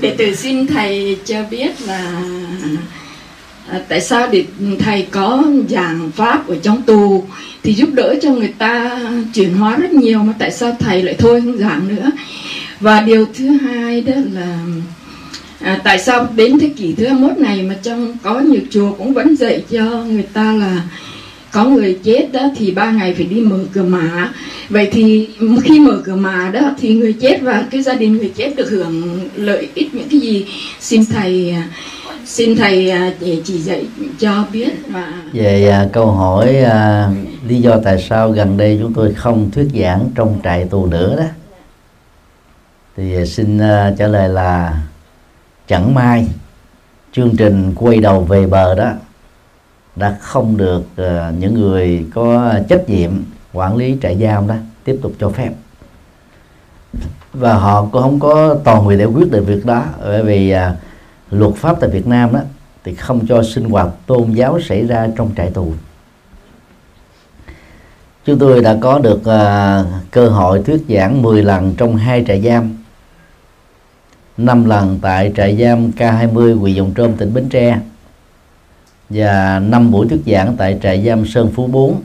đệ tử xin thầy cho biết là à, tại sao để thầy có giảng pháp ở trong tù thì giúp đỡ cho người ta chuyển hóa rất nhiều mà tại sao thầy lại thôi không giảng nữa? Và điều thứ hai đó là à, tại sao đến thế kỷ thứ 21 này mà trong có nhiều chùa cũng vẫn dạy cho người ta là có người chết đó thì ba ngày phải đi mở cửa mả vậy thì khi mở cửa mả đó thì người chết và cái gia đình người chết được hưởng lợi ích những cái gì? Xin thầy à, xin thầy à, để chỉ dạy cho biết và về à, câu hỏi à, lý do tại sao gần đây chúng tôi không thuyết giảng trong trại tù nữa đó. Thì à, xin à, trả lời là chẳng may chương trình quay đầu về bờ đó đã không được uh, những người có trách nhiệm quản lý trại giam đó tiếp tục cho phép. Và họ cũng không có toàn quyền để quyết định việc đó bởi vì uh, luật pháp tại Việt Nam đó thì không cho sinh hoạt tôn giáo xảy ra trong trại tù. Chúng tôi đã có được uh, cơ hội thuyết giảng 10 lần trong hai trại giam. 5 lần tại trại giam K20 huyện Dòng Trôm tỉnh Bến Tre và 5 buổi thuyết giảng tại trại giam Sơn Phú 4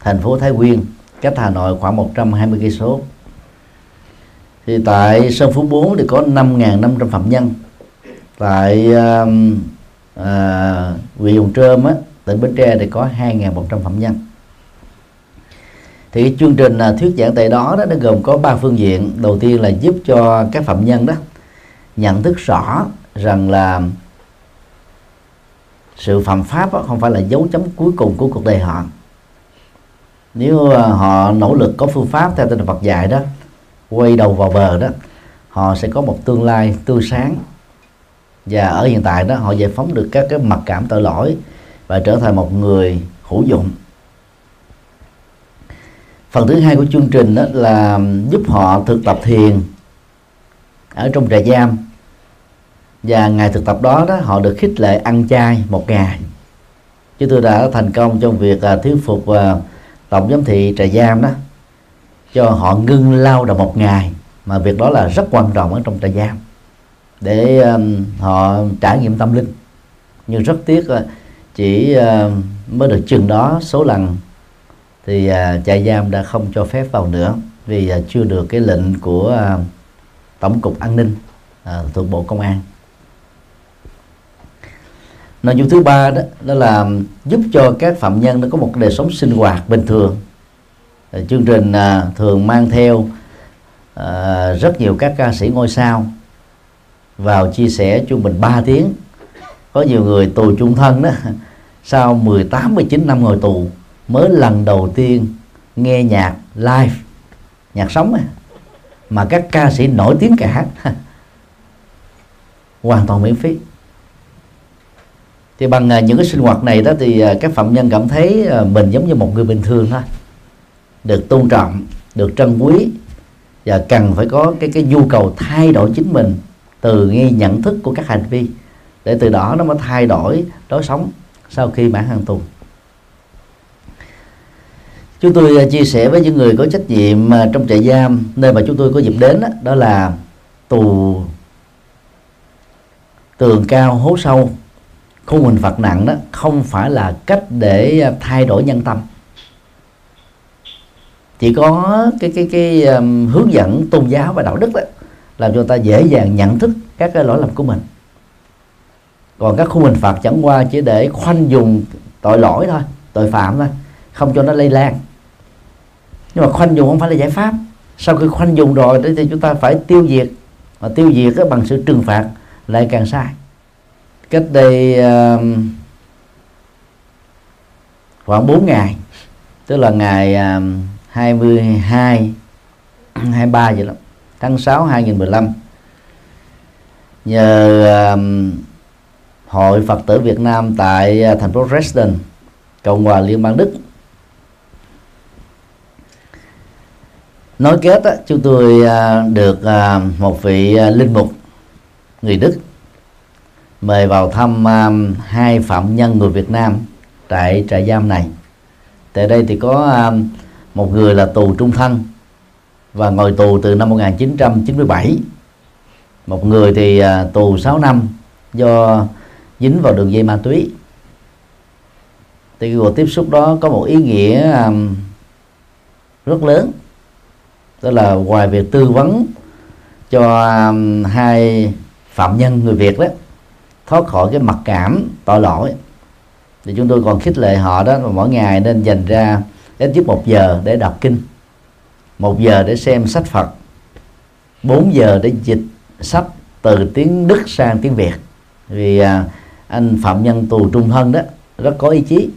thành phố Thái Nguyên cách Hà Nội khoảng 120 cây số. Thì tại Sơn Phú 4 thì có 5.500 phạm nhân. Tại um, à, huyện uh, Hồng uh, Trơm á, tỉnh Bến Tre thì có 2.100 phạm nhân. Thì cái chương trình uh, thuyết giảng tại đó đó nó gồm có ba phương diện. Đầu tiên là giúp cho các phạm nhân đó nhận thức rõ rằng là sự phạm pháp đó không phải là dấu chấm cuối cùng của cuộc đời họ. Nếu ờ, họ nỗ lực có phương pháp theo tinh Phật dạy đó, quay đầu vào bờ đó, họ sẽ có một tương lai tươi sáng. Và ở hiện tại đó, họ giải phóng được các cái mặc cảm tội lỗi và trở thành một người hữu dụng. Phần thứ hai của chương trình đó là giúp họ thực tập thiền ở trong trại giam và ngày thực tập đó đó họ được khích lệ ăn chay một ngày. Chứ tôi đã thành công trong việc uh, thuyết phục uh, tổng giám thị trại giam đó cho họ ngưng lao động một ngày. Mà việc đó là rất quan trọng ở trong trại giam. Để um, họ trải nghiệm tâm linh. Nhưng rất tiếc uh, chỉ uh, mới được chừng đó số lần thì uh, trại giam đã không cho phép vào nữa. Vì uh, chưa được cái lệnh của uh, tổng cục an ninh uh, thuộc bộ công an nội dung thứ ba đó đó là giúp cho các phạm nhân nó có một đời sống sinh hoạt bình thường. Ờ, chương trình à, thường mang theo à, rất nhiều các ca sĩ ngôi sao vào chia sẻ trung bình 3 tiếng. Có nhiều người tù chung thân đó, sau 18 19 năm ngồi tù mới lần đầu tiên nghe nhạc live, nhạc sống mà các ca sĩ nổi tiếng cả. Hoàn toàn miễn phí thì bằng à, những cái sinh hoạt này đó thì à, các phạm nhân cảm thấy à, mình giống như một người bình thường thôi. Được tôn trọng được trân quý và cần phải có cái cái nhu cầu thay đổi chính mình từ ngay nhận thức của các hành vi để từ đó nó mới thay đổi lối sống sau khi mãn hạn tù. Chúng tôi chia sẻ với những người có trách nhiệm trong trại giam. Nơi mà chúng tôi có dịp đến đó, đó là tù tường cao hố sâu khung hình phạt nặng đó không phải là cách để à, thay đổi nhân tâm. Chỉ có cái cái cái um, hướng dẫn tôn giáo và đạo đức đó làm cho ta dễ dàng nhận thức các cái lỗi lầm của mình. Còn các khung hình phạt chẳng qua chỉ để khoanh dùng tội lỗi thôi tội phạm thôi không cho nó lây lan. Nhưng mà khoanh dùng không phải là giải pháp. Sau khi khoanh dùng rồi thì chúng ta phải tiêu diệt. Và tiêu diệt bằng sự trừng phạt lại càng sai cách đây uh, khoảng 4 ngày. Tức là ngày uh, 22 23 vậy lắm tháng 6 2015 nhờ uh, hội Phật tử Việt Nam tại uh, thành phố Dresden Cộng hòa Liên bang Đức. Nói kết á, chúng tôi uh, được uh, một vị uh, linh mục người Đức mời vào thăm um, hai phạm nhân người Việt Nam tại trại giam này. Tại đây thì có um, một người là tù trung thân và ngồi tù từ năm 1997 một người thì uh, tù 6 năm do dính vào đường dây ma túy. Thì cuộc tiếp xúc đó có một ý nghĩa um, rất lớn. Đó là ngoài việc tư vấn cho um, hai phạm nhân người Việt đó thoát khỏi cái mặc cảm tội lỗi. Thì chúng tôi còn khích lệ họ đó mà mỗi ngày nên dành ra ít nhất một giờ để đọc kinh một giờ để xem sách Phật 4 giờ để dịch sách từ tiếng Đức sang tiếng Việt. Vì à, anh phạm nhân tù trung thân đó rất có ý chí.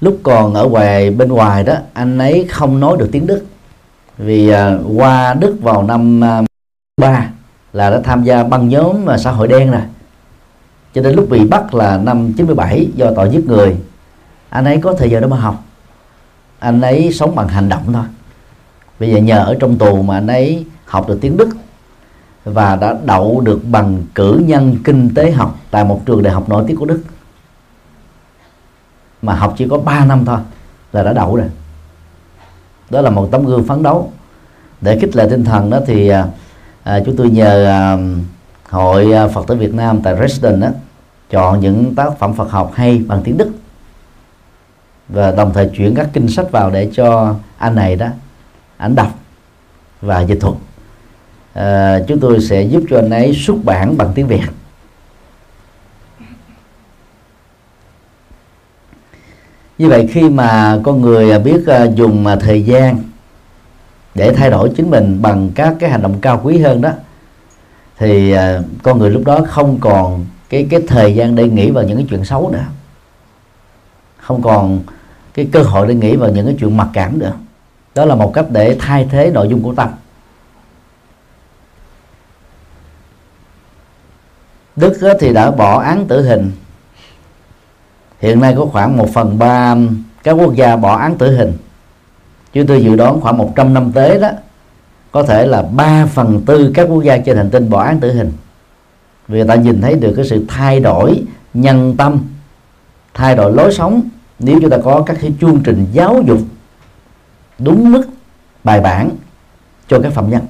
Lúc còn ở ngoài bên ngoài đó anh ấy không nói được tiếng Đức. Vì à, qua Đức vào năm à, 3 là đã tham gia băng nhóm à, xã hội đen rồi. Cho đến lúc bị bắt là năm 97 do tội giết người. Anh ấy có thời giờ đó mà học. Anh ấy sống bằng hành động thôi. Bây giờ nhờ ở trong tù mà anh ấy học được tiếng Đức và đã đậu được bằng cử nhân kinh tế học tại một trường đại học nổi tiếng của Đức. Mà học chỉ có 3 năm thôi là đã đậu rồi. Đó là một tấm gương phấn đấu. Để khích lệ tinh thần đó thì à, à, chúng tôi nhờ à, hội à, Phật tử Việt Nam tại Dresden đó chọn những tác phẩm Phật học hay bằng tiếng Đức. Và đồng thời chuyển các kinh sách vào để cho anh này đó ảnh đọc và dịch thuật. À, chúng tôi sẽ giúp cho anh ấy xuất bản bằng tiếng Việt. Như vậy khi mà con người à, biết à, dùng thời gian để thay đổi chính mình bằng các cái hành động cao quý hơn đó, thì à, con người lúc đó không còn cái cái thời gian để nghĩ vào những cái chuyện xấu nữa, không còn cái cơ hội để nghĩ vào những cái chuyện mặc cảm nữa. Đó là một cách để thay thế nội dung của tâm. Đức thì đã bỏ án tử hình. Hiện nay có khoảng 1 phần ba các quốc gia bỏ án tử hình chúng tôi dự đoán khoảng 100 năm tới đó, có thể là 3 phần tư các quốc gia trên hành tinh bỏ án tử hình. Vì người ta nhìn thấy được cái sự thay đổi nhân tâm, thay đổi lối sống. Nếu chúng ta có các cái chương trình giáo dục đúng mức bài bản cho các phạm nhân,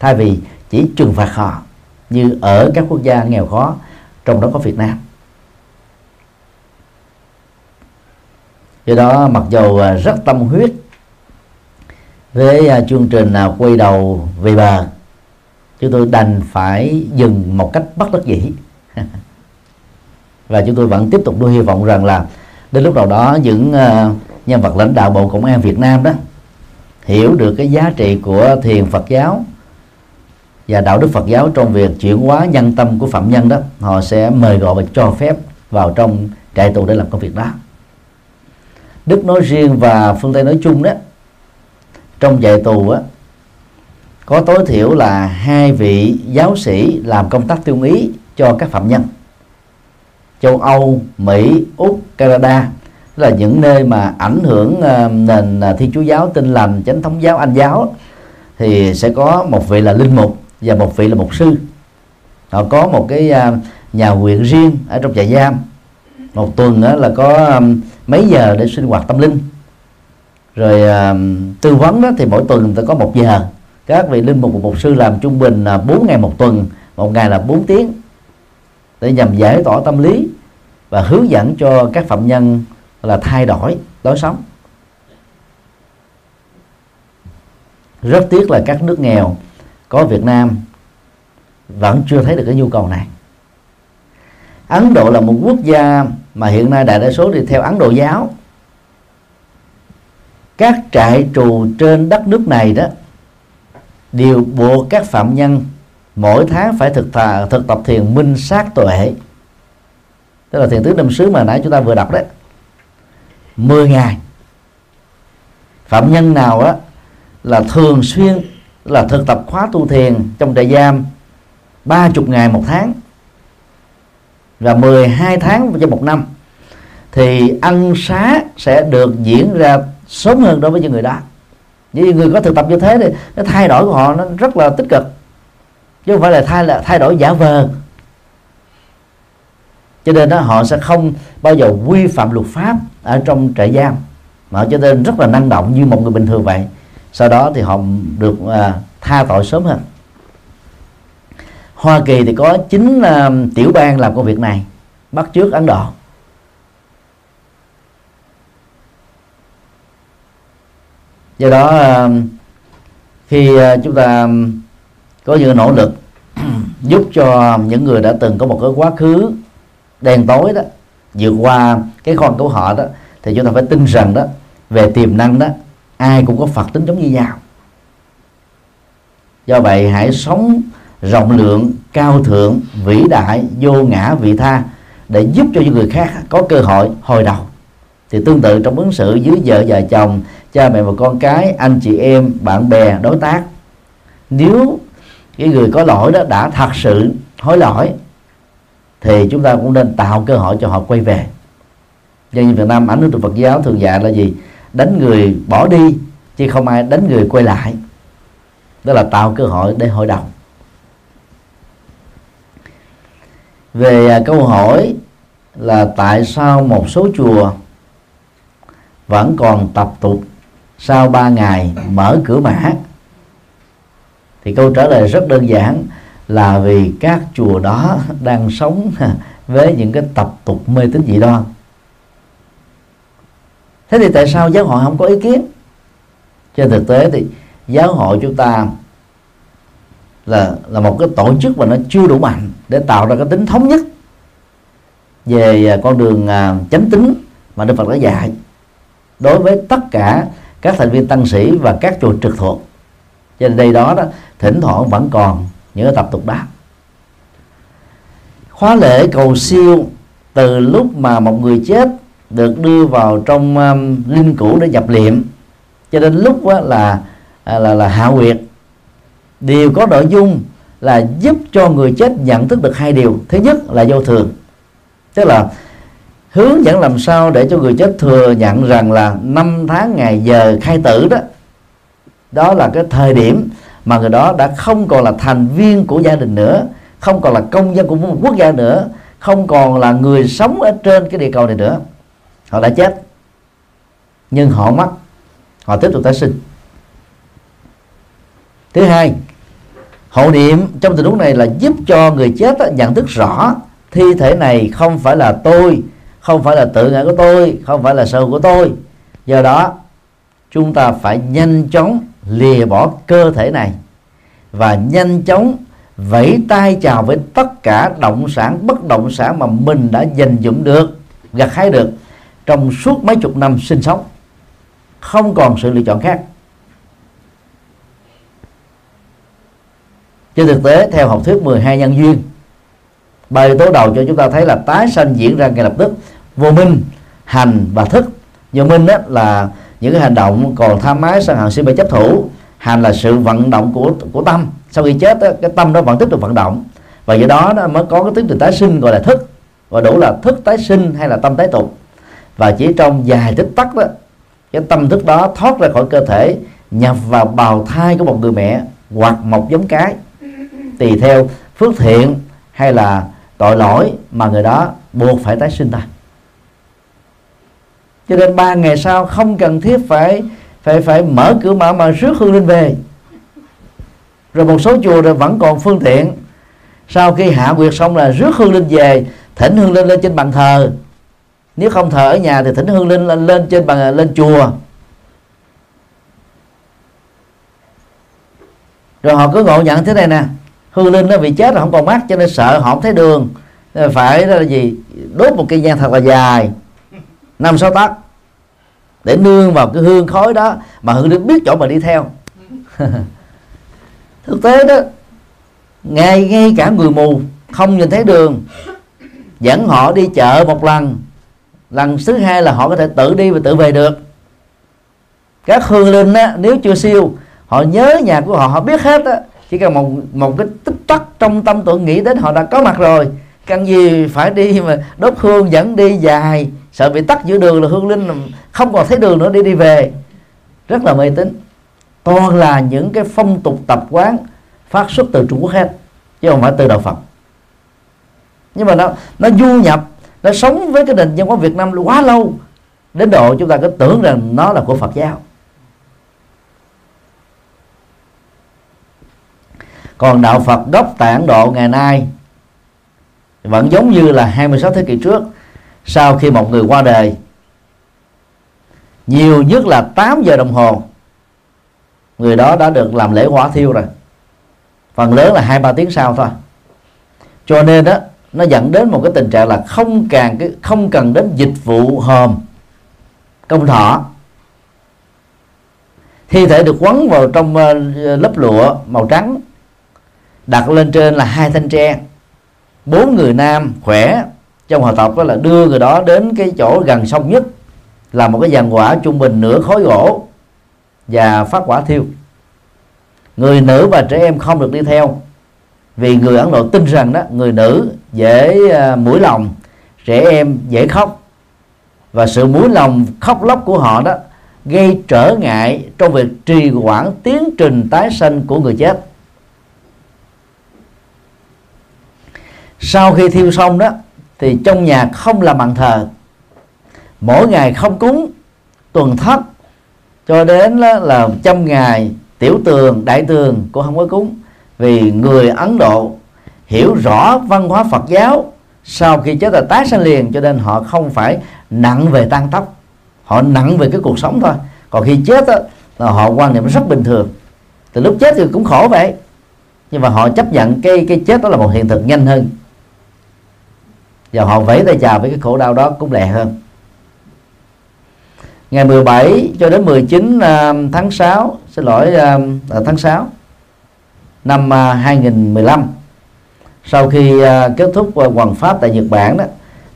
thay vì chỉ trừng phạt họ như ở các quốc gia nghèo khó, trong đó có Việt Nam. Do đó, mặc dù à, rất tâm huyết với à, chương trình nào quay đầu về bờ chúng tôi đành phải dừng một cách bất đắc dĩ. Và chúng tôi vẫn tiếp tục nuôi hy vọng rằng là đến lúc nào đó những uh, nhân vật lãnh đạo bộ công an Việt Nam đó hiểu được cái giá trị của thiền Phật giáo và đạo đức Phật giáo trong việc chuyển hóa nhân tâm của phạm nhân đó họ sẽ mời gọi và cho phép vào trong trại tù để làm công việc đó. Đức nói riêng và phương Tây nói chung đó trong dạy tù á có tối thiểu là hai vị giáo sĩ làm công tác tiêu ý cho các phạm nhân. Châu Âu, Mỹ, Úc, Canada là những nơi mà ảnh hưởng ờ, nền ờ, thiên chúa giáo tinh lành chánh thống giáo anh giáo thì sẽ có một vị là linh mục và một vị là mục sư. Họ có một cái ờ, nhà nguyện riêng ở trong trại giam. Một tuần uh, là có mấy giờ để sinh hoạt tâm linh rồi uh, tư vấn đó thì mỗi tuần tôi có một giờ. Các vị linh mục và mục sư làm trung bình là 4 ngày một tuần. Một ngày là 4 tiếng để nhằm giải tỏa tâm lý và hướng dẫn cho các phạm nhân là thay đổi lối sống. Rất tiếc là các nước nghèo có Việt Nam vẫn chưa thấy được cái nhu cầu này. Ấn Độ là một quốc gia mà hiện nay đại đa số đi theo Ấn Độ giáo các trại trù trên đất nước này đó đều buộc các phạm nhân mỗi tháng phải thực thà, thực tập thiền minh sát tuệ. Tức là thiền tứ năm xứ mà nãy chúng ta vừa đọc đấy 10 ngày. Phạm nhân nào á là thường xuyên là thực tập khóa tu thiền trong trại giam 30 ngày một tháng và 12 tháng cho một năm thì ăn xá sẽ được diễn ra sớm hơn đối với những người đó. Những người có thực tập như thế thì cái thay đổi của họ nó rất là tích cực. Chứ không phải là thay là thay đổi giả vờ. Cho nên đó họ sẽ không bao giờ vi phạm luật pháp ở trong trại giam. Mà họ nên rất là năng động như một người bình thường vậy. Sau đó thì họ được à, tha tội sớm hơn. Hoa Kỳ thì có chín uh, tiểu bang làm công việc này bắt trước Ấn Độ. Do đó ờ, khi ờ, chúng ta có những nỗ lực giúp cho những người đã từng có một cái quá khứ đen tối đó vượt qua cái con của họ đó, thì chúng ta phải tin rằng đó, về tiềm năng đó, ai cũng có phật tính giống như nhau. Do vậy, hãy sống rộng lượng, cao thượng, vĩ đại, vô ngã, vị tha để giúp cho những người khác có cơ hội hồi đầu thì tương tự trong ứng xử dưới vợ và chồng, cha mẹ và con cái, anh chị em, bạn bè, đối tác. Nếu cái người có lỗi đó đã thật sự hối lỗi, thì chúng ta cũng nên tạo cơ hội cho họ quay về. Dân như Việt Nam ảnh hưởng từ Phật giáo thường dạy là gì? Đánh người bỏ đi, chứ không ai đánh người quay lại. Đó là tạo cơ hội để hội đồng. Về à, câu hỏi là tại sao một số chùa vẫn còn tập tục sau 3 ngày mở cửa mã thì câu trả lời rất đơn giản là vì các chùa đó đang sống với những cái tập tục mê tín dị đoan. Thế thì tại sao giáo hội không có ý kiến? Trên thực tế thì giáo hội chúng ta là là một cái tổ chức mà nó chưa đủ mạnh để tạo ra cái tính thống nhất về con đường à, chánh tính mà Đức Phật đã dạy đối với tất cả các thành viên tăng sĩ và các chùa trực thuộc. Cho nên đây đó đó thỉnh thoảng vẫn còn những tập tục đó. Khóa lễ cầu siêu từ lúc mà một người chết được đưa vào trong um, linh cữu để nhập liệm. Cho đến lúc đó là là là là hạ quyệt đều có nội dung là giúp cho người chết nhận thức được hai điều. Thứ nhất là vô thường. Tức là hướng dẫn làm sao để cho người chết thừa nhận rằng là năm tháng ngày giờ khai tử đó. Đó là cái thời điểm mà người đó đã không còn là thành viên của gia đình nữa, không còn là công dân của một quốc gia nữa, không còn là người sống ở trên cái địa cầu này nữa. Họ đã chết. Nhưng họ mất. Họ tiếp tục tái sinh. Thứ hai, hộ niệm trong tình huống này là giúp cho người chết nhận thức rõ thi thể này không phải là tôi không phải là tự ngã của tôi, không phải là sở hữu của tôi. Do đó, chúng ta phải nhanh chóng lìa bỏ cơ thể này và nhanh chóng vẫy tay chào với tất cả động sản, bất động sản mà mình đã dành dụm được, gặt hái được trong suốt mấy chục năm sinh sống. Không còn sự lựa chọn khác. Trên thực tế, theo học thuyết 12 nhân duyên, bài tố đầu cho chúng ta thấy là tái sanh diễn ra ngay lập tức vô minh hành và thức. Vô minh đó là những cái hành động còn tham ái sân hận si mê chấp thủ. Hành là sự vận động của của tâm. Sau khi chết đó, cái tâm đó vẫn tiếp tục vận động. Và do đó nó mới có cái tiến trình tái sinh gọi là thức. Và đủ là thức tái sinh hay là tâm tái tục. Và chỉ trong vài tích tắc đó cái tâm thức đó thoát ra khỏi cơ thể nhập vào bào thai của một người mẹ hoặc một giống cái. Tùy theo phước thiện hay là tội lỗi mà người đó buộc phải tái sinh ta cho nên ba ngày sau không cần thiết phải phải phải mở cửa mở mà rước hương linh về. Rồi một số chùa rồi vẫn còn phương tiện. Sau khi hạ quyệt xong là rước hương linh về thỉnh hương linh lên trên bàn thờ. Nếu không thờ ở nhà thì thỉnh hương linh lên, lên trên bàn lên chùa. Rồi họ cứ ngộ nhận thế này nè. Hương linh nó bị chết rồi không còn mắt cho nên sợ họ không thấy đường. Phải là gì? Đốt một cây nhang thật là dài năm sáu tấc để nương vào cái hương khói đó mà hương linh biết chỗ mà đi theo. Thực tế đó ngay ngay cả người mù không nhìn thấy đường dẫn họ đi chợ một lần. Lần thứ hai là họ có thể tự đi và tự về được. Các hương linh á, nếu chưa siêu họ nhớ nhà của họ họ biết hết á. Chỉ cần một một cái tích tắc trong tâm tưởng nghĩ đến họ đã có mặt rồi. Cần gì phải đi mà đốt hương dẫn đi dài sợ bị tắt giữa đường là hương linh không còn thấy đường nữa, đi đi về. Rất là mê tín. Toàn là những cái phong tục tập quán phát xuất từ Trung Quốc hết, chứ không phải từ đạo Phật. Nhưng mà nó nó du nhập, nó sống với cái nền văn hóa Việt Nam quá lâu, đến độ chúng ta cứ tưởng rằng nó là của Phật giáo. Còn đạo Phật gốc tại Ấn Độ ngày nay vẫn giống như là 26 thế kỷ trước sau khi một người qua đời. Nhiều nhất là 8 giờ đồng hồ, người đó đã được làm lễ hỏa thiêu rồi. Phần lớn là hai ba tiếng sau thôi. Cho nên đó nó dẫn đến một cái tình trạng là không càng cái, không cần đến dịch vụ hòm, công thọ. Thi thể được quấn vào trong ờ, lớp lụa màu trắng, đặt lên trên là hai thanh tre. Bốn người nam khỏe trong hòa tộc đó là đưa người đó đến cái chỗ gần sông nhất, là một cái giàn quả trung bình nửa khối gỗ và phát quả thiêu. Người nữ và trẻ em không được đi theo, vì người ấn độ tin rằng đó, người nữ dễ à, mũi lòng, trẻ em dễ khóc. Và sự mũi lòng khóc lóc của họ đó gây trở ngại trong việc trì quản tiến trình tái sanh của người chết. Sau khi thiêu xong đó thì trong nhà không làm bàn thờ. Mỗi ngày không cúng tuần thất cho đến là, là trăm ngày tiểu tường đại tường cũng không có cúng. Vì người ấn độ hiểu rõ văn hóa phật giáo sau khi chết là tái sanh liền cho nên họ không phải nặng về tan tóc họ nặng về cái cuộc sống thôi. Còn khi chết đó, là họ quan niệm rất bình thường. Từ lúc chết thì cũng khổ vậy. Nhưng mà họ chấp nhận cái cái chết đó là một hiện thực nhanh hơn và họ vẫy tay chào với cái khổ đau đó cũng lẹ hơn. Ngày 17 cho đến 19 à, tháng 6 xin lỗi à, tháng 6 năm à, 2015 sau khi kết thúc hoàn pháp tại Nhật Bản đó,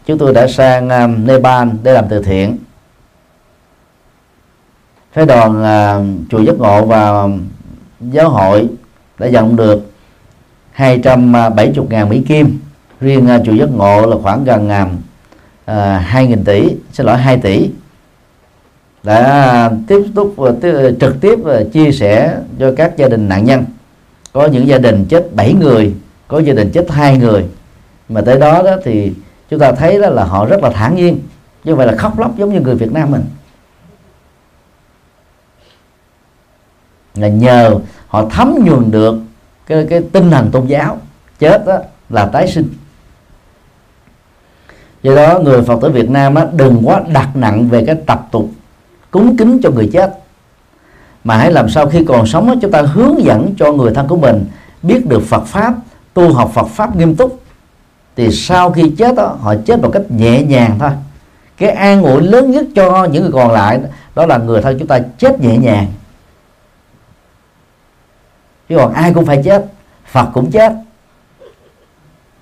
chúng tôi đã sang Nepal để làm từ thiện. Phái đoàn chùa giấc ngộ và giáo hội đã nhận được 270 ngàn Mỹ Kim riêng à, chùa giác ngộ là khoảng gần à, à, uh, 2.000 tỷ xin lỗi 2 tỷ. Đã tiếp tục trực tiếp và chia sẻ cho các gia đình nạn nhân. Có những gia đình chết 7 người có gia đình chết hai người. Mà tới đó đó thì chúng ta thấy đó là họ rất là thản nhiên như vậy là khóc lóc giống như người Việt Nam mình. Là nhờ họ thấm nhuần được cái cái tinh thần tôn giáo chết đó là tái sinh do đó người phật tử việt nam á, đừng quá đặt nặng về cái tập tục cúng kính cho người chết. Mà hãy làm sao khi còn sống á chúng ta hướng dẫn cho người thân của mình biết được Phật pháp tu học Phật pháp nghiêm túc. Thì sau khi chết đó, họ chết một cách nhẹ nhàng thôi. Cái an ủi lớn nhất cho những người còn lại đó là người thân chúng ta chết nhẹ nhàng. Chứ còn ai cũng phải chết Phật cũng chết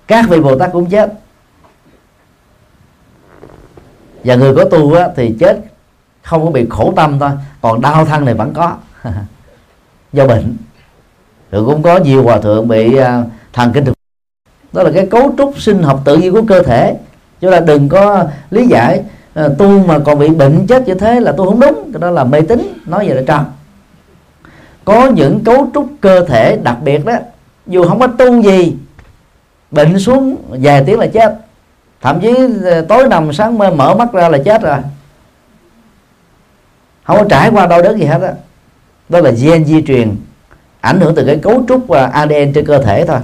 các vị Bồ Tát cũng chết và người có tu á, thì chết không có bị khổ tâm thôi còn đau thân này vẫn có. Do bệnh. Rồi cũng có nhiều hòa thượng bị uh, thần kinh thực. Đó là cái cấu trúc sinh học tự nhiên của cơ thể. Chúng ta đừng có lý giải uh, tu mà còn bị bệnh chết như thế là tu không đúng. Cái đó là mê tín nói vậy là trò có những cấu trúc cơ thể đặc biệt đó dù không có tu gì bệnh xuống vài tiếng là chết thậm chí ờ, tối nằm sáng mơ mở mắt ra là chết rồi. Không có trải qua đau đớn gì hết á. Đó. đó là gen di truyền ảnh hưởng từ cái cấu trúc ờ, và ADN trên cơ thể thôi.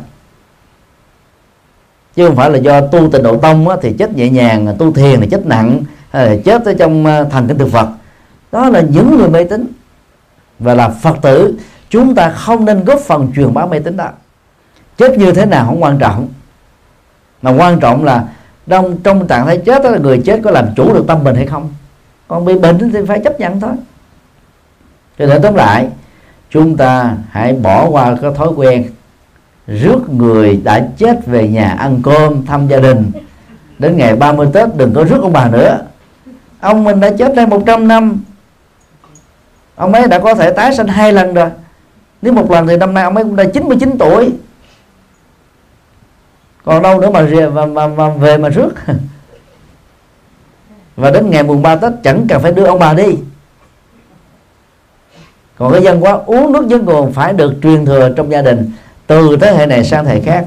Chứ không phải là do tu tịnh độ tông á, thì chết nhẹ nhàng tu thiền thì chết nặng hay là chết ở trong thành thần kinh thực phật, đó là những người mê tín. Và là phật tử chúng ta không nên góp phần truyền bá mê tín đó. Chết như thế nào không quan trọng. Mà quan trọng là trong trong trạng thái chết đó là người chết có làm chủ được tâm mình hay không? Còn bị bệnh thì phải chấp nhận thôi. Cho nên tóm lại, chúng ta hãy bỏ qua cái thói quen rước người đã chết về nhà ăn cơm, thăm gia đình. Đến ngày 30 Tết đừng có rước ông bà nữa. Ông mình đã chết đây 100 năm. Ông ấy đã có thể tái sinh hai lần rồi. Nếu một lần thì năm nay ông ấy cũng đã 99 tuổi còn đâu nữa mà về mà, mà, mà về mà rước. Và đến ngày mùng 3 Tết chẳng cần phải đưa ông bà đi. Còn cái dân quá uống nước với nguồn phải được truyền thừa trong gia đình từ thế hệ này sang thế hệ khác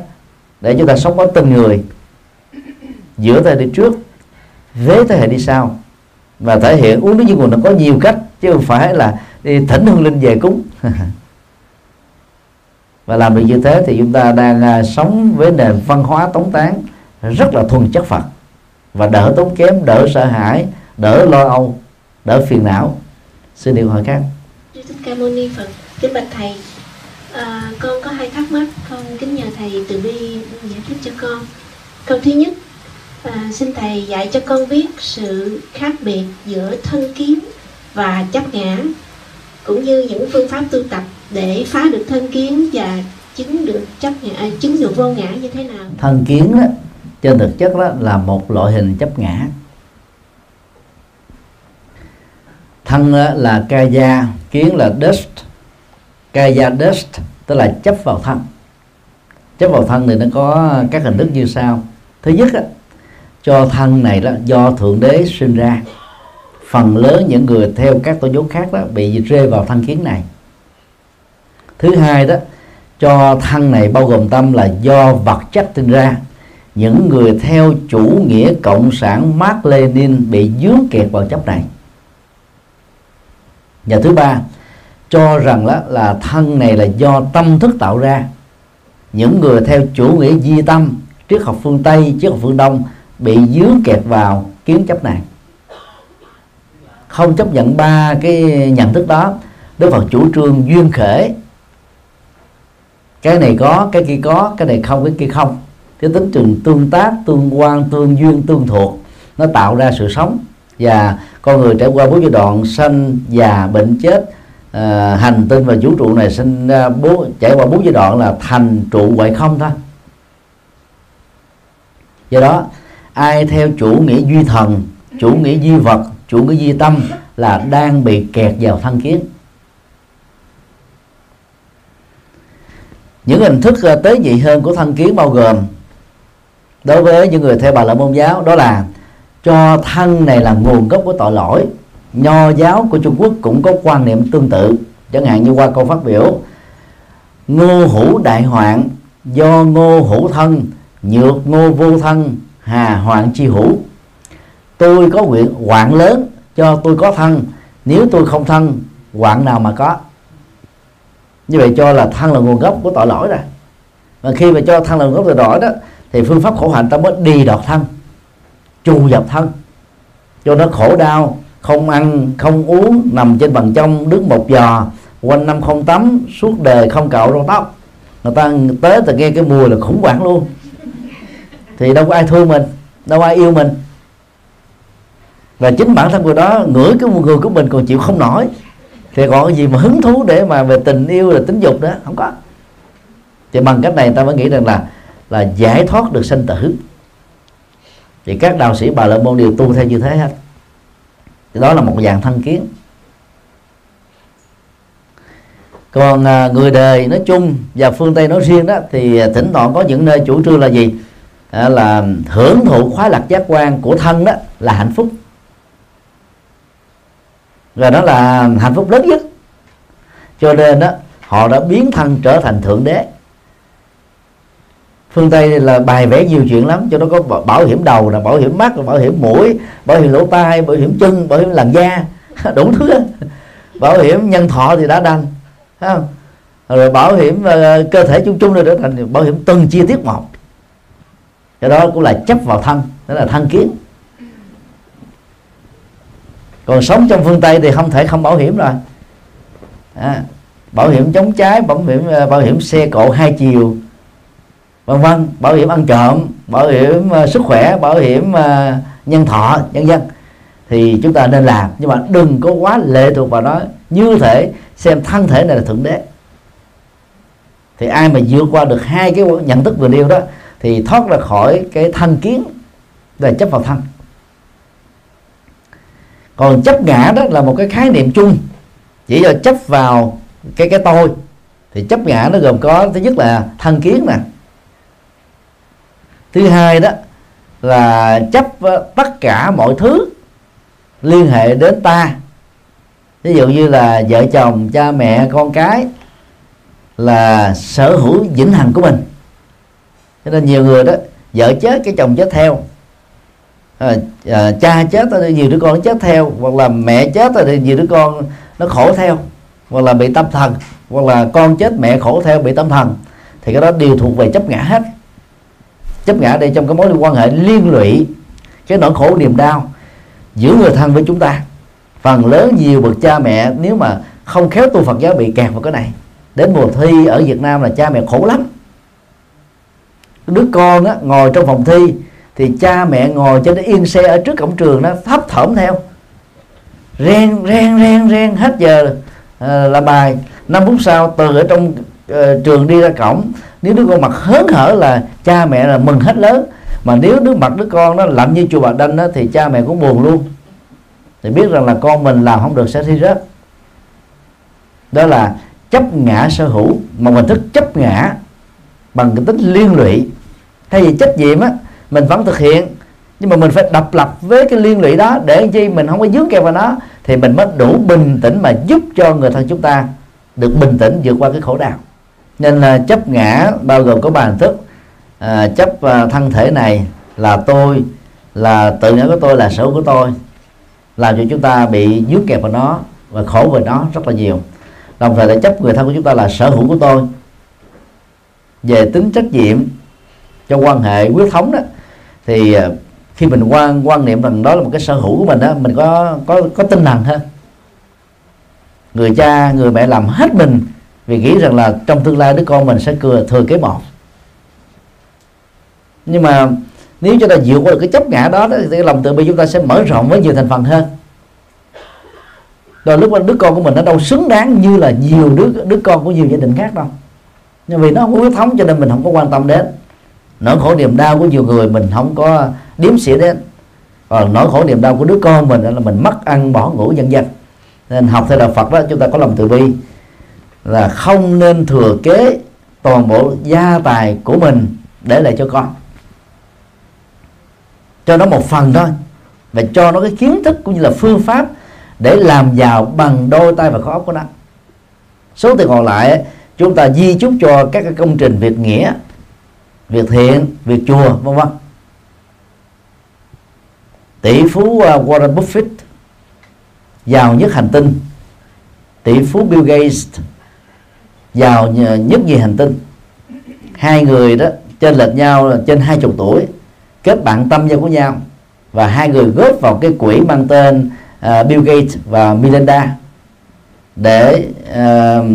để chúng ta sống có tình người. Giữa thế hệ đi trước với thế hệ đi sau. Và thể hiện uống nước với nguồn nó có nhiều cách chứ không phải là đi thỉnh hương linh về cúng và làm được như thế thì chúng ta đang à, sống với nền văn hóa tống tán rất là thuần chất Phật. Và đỡ tốn kém đỡ sợ hãi đỡ lo âu đỡ phiền não. Xin điều hỏi khác. Cảm ơn Ni Phật kính bạch thầy. À, con có hai thắc mắc con kính nhờ thầy từ bi giải thích cho con. Câu thứ nhất à, xin thầy dạy cho con biết sự khác biệt giữa thân kiến và chấp ngã cũng như những phương pháp tu tập để phá được thân kiến và chứng được chấp ngã à, chứng được vô ngã như thế nào? Thân kiến đó, trên thực chất đó là một loại hình chấp ngã. Thân là kaya kiến là dust. Kaya dust tức là chấp vào thân. Chấp vào thân thì nó có các hình thức như sau. Thứ nhất á, cho thân này đó do thượng đế sinh ra phần lớn những người theo các tôn giáo khác đó bị rơi vào thân kiến này. Thứ hai đó, cho thân này bao gồm tâm là do vật chất sinh ra. Những người theo chủ nghĩa cộng sản Mark Lenin bị dướng kẹt vào chấp này. Và thứ ba, cho rằng đó là thân này là do tâm thức tạo ra. Những người theo chủ nghĩa di tâm, triết học phương tây, triết học phương đông bị dướng kẹt vào kiến chấp này không chấp nhận ba cái nhận thức đó Đức Phật chủ trương duyên khể. Cái này có cái kia có cái này không cái kia không. Cái tính trường tương tác tương quan tương duyên tương thuộc nó tạo ra sự sống. Và con người trải qua bốn giai đoạn sanh già bệnh chết à, hành tinh và vũ trụ này sinh ra bố trải qua bốn giai đoạn là thành trụ ngoại không thôi. Do đó ai theo chủ nghĩa duy thần chủ nghĩa duy vật chủ nghĩa duy tâm là đang bị kẹt vào thân kiến. Những hình thức ờ, tế nhị hơn của thân kiến bao gồm đối với những người theo bà la môn giáo, đó là cho thân này là nguồn gốc của tội lỗi. Nho giáo của trung quốc cũng có quan niệm tương tự. Chẳng hạn như qua câu phát biểu, ngô hữu đại hoạn, do ngô hữu thân, nhược ngô vô thân, hà hoạn chi hữu tôi có nguyện hoạn lớn cho tôi có thân. Nếu tôi không thân, hoạn nào mà có. Như vậy cho là thân là nguồn gốc của tội lỗi rồi. Và khi mà cho thân là nguồn gốc tội lỗi đó, thì phương pháp khổ hạnh ta mới đi đọt thân trù dập thân. Cho nó khổ đau, không ăn, không uống, nằm trên bằng trong, đứng một giò quanh năm không tắm, suốt đời không cạo râu tóc. Người ta tới từ nghe cái mùi là khủng hoảng luôn. Thì đâu có ai thương mình, đâu có ai yêu mình và chính bản thân người đó ngửi cái người của mình còn chịu không nổi. Thì còn cái gì mà hứng thú để mà về tình yêu là tính dục đó? Không có. Thì bằng cách này ta mới nghĩ rằng là là giải thoát được sanh tử. Thì các đạo sĩ bà la môn đều tu theo như thế hết. Thì đó là một dạng thân kiến. Còn à, người đời nói chung và phương tây nói riêng đó thì thỉnh thoảng có những nơi chủ trương là gì? À, là hưởng thụ khoái lạc giác quan của thân đó là hạnh phúc và đó là hạnh phúc lớn nhất. Cho nên đó họ đã biến thân trở thành thượng đế. Phương tây là bài vẽ nhiều chuyện lắm cho nó có bảo hiểm đầu là bảo hiểm mắt bảo hiểm mũi bảo hiểm lỗ tai bảo hiểm chân bảo hiểm làn da. Đủ thứ bảo hiểm nhân thọ thì đã đành không? Rồi bảo hiểm uh, cơ thể chung chung rồi trở thành bảo hiểm từng chi tiết một. Cái đó cũng là chấp vào thân đó là thân kiến còn sống trong phương tây thì không thể không bảo hiểm rồi. À, bảo hiểm chống cháy bảo hiểm ờ, bảo hiểm xe cộ hai chiều vân vân. Bảo hiểm ăn trộm bảo hiểm uh, sức khỏe bảo hiểm uh, nhân thọ nhân dân thì chúng ta nên làm. Nhưng mà đừng có quá lệ thuộc vào nó. Như thể xem thân thể này là thượng đế. Thì ai mà vượt qua được hai cái nhận thức vừa nêu đó thì thoát ra khỏi cái thân kiến là chấp vào thân còn chấp ngã đó là một cái khái niệm chung. Chỉ do chấp vào cái cái tôi. Thì chấp ngã nó gồm có, thứ nhất là thân kiến nè. Thứ hai đó là chấp ờ, tất cả mọi thứ liên hệ đến ta. Ví dụ như là vợ chồng, cha mẹ, con cái là sở hữu vĩnh hằng của mình. Cho nên nhiều người đó, vợ chết, cái chồng chết theo à, à, cha chết thì nhiều đứa con nó chết theo hoặc là mẹ chết thì nhiều đứa con nó khổ theo hoặc là bị tâm thần hoặc là con chết mẹ khổ theo bị tâm thần. Thì cái đó đều thuộc về chấp ngã hết. Chấp ngã đây trong cái mối quan hệ liên lụy cái nỗi khổ niềm đau giữa người thân với chúng ta. Phần lớn nhiều bậc cha mẹ nếu mà không khéo tu Phật giáo bị kẹt vào cái này. Đến mùa thi ở Việt Nam là cha mẹ khổ lắm. Đứa con á, ngồi trong phòng thi thì cha mẹ ngồi trên yên xe ở trước cổng trường đó thấp thỏm theo. Ren ren ren ren hết giờ ờ, uh, làm bài. Năm phút sau từ ở trong uh, trường đi ra cổng nếu đứa con mặt hớn hở là cha mẹ là mừng hết lớn. Mà nếu đứa mặt đứa con nó lạnh như chùa bà đanh đó, thì cha mẹ cũng buồn luôn. Thì biết rằng là con mình làm không được sẽ thi rớt. Đó là chấp ngã sở hữu mà mình thức chấp ngã bằng cái tính liên lụy. Thay vì trách nhiệm á mình vẫn thực hiện. Nhưng mà mình phải độc lập với cái liên lụy đó để chi? Mình không có dướng keo vào nó thì mình mới đủ bình tĩnh mà giúp cho người thân chúng ta được bình tĩnh vượt qua cái khổ đau. Nên là chấp ngã bao gồm có ba hình thức. À, chấp à, thân thể này là tôi là tự ngã của tôi là sở của tôi làm cho chúng ta bị dướng kẹp vào nó và khổ về nó rất là nhiều. Đồng thời là chấp người thân của chúng ta là sở hữu của tôi. Về tính trách nhiệm cho quan hệ quyết thống đó. Thì à, khi mình quan quan niệm rằng đó là một cái sở hữu của mình đó mình có có có tinh thần hơn. Người cha người mẹ làm hết mình vì nghĩ rằng là trong tương lai đứa con mình sẽ thừa, thừa kế một. Nhưng mà nếu chúng ta vượt qua được cái chấp ngã đó, thì cái lòng tự bi chúng ta sẽ mở rộng với nhiều thành phần hơn. Rồi lúc đó đứa con của mình nó đâu xứng đáng như là nhiều đứa đứa con của nhiều gia đình khác đâu. Nhưng vì nó không có huyết thống cho nên mình không có quan tâm đến nỗi khổ niềm đau của nhiều người mình không có điếm xỉa đến. Còn nỗi khổ niềm đau của đứa con mình là mình mất ăn, bỏ ngủ dân dân nên học theo đạo Phật đó, chúng ta có lòng từ bi là không nên thừa kế toàn bộ gia tài của mình để lại cho con. Cho nó một phần thôi và cho nó cái kiến thức cũng như là phương pháp để làm giàu bằng đôi tay và khối óc của nó. Số tiền còn lại, chúng ta di chúc cho các cái công trình việc nghĩa việc thiện việc chùa vân vân. Tỷ phú à, Warren Buffett giàu nhất hành tinh. Tỷ phú Bill Gates giàu nhất gì hành tinh. Hai người đó trên lệch nhau là trên hai chục tuổi kết bạn tâm giao của nhau. Và hai người góp vào cái quỹ mang tên uh, Bill Gates và Melinda để uh,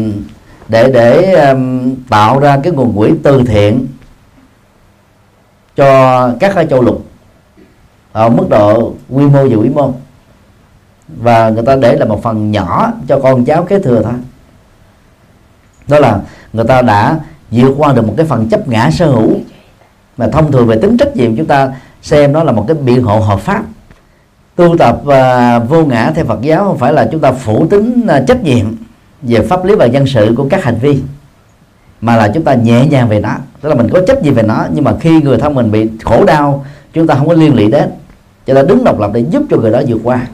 để để um, tạo ra cái nguồn quỹ từ thiện cho các châu lục ở mức độ quy mô và quy mô. Và người ta để là một phần nhỏ cho con cháu kế thừa thôi. Đó là người ta đã vượt qua được một cái phần chấp ngã sở hữu. Mà thông thường về tính trách nhiệm chúng ta xem nó là một cái biện hộ hợp pháp. Tu tập uh, vô ngã theo Phật giáo không phải là chúng ta phủ tính uh, trách nhiệm về pháp lý và dân sự của các hành vi mà là chúng ta nhẹ nhàng về nó. Tức là mình có trách nhiệm về nó nhưng mà khi người thân mình bị khổ đau chúng ta không có liên lụy đến. Cho ta đứng độc lập để giúp cho người đó vượt qua.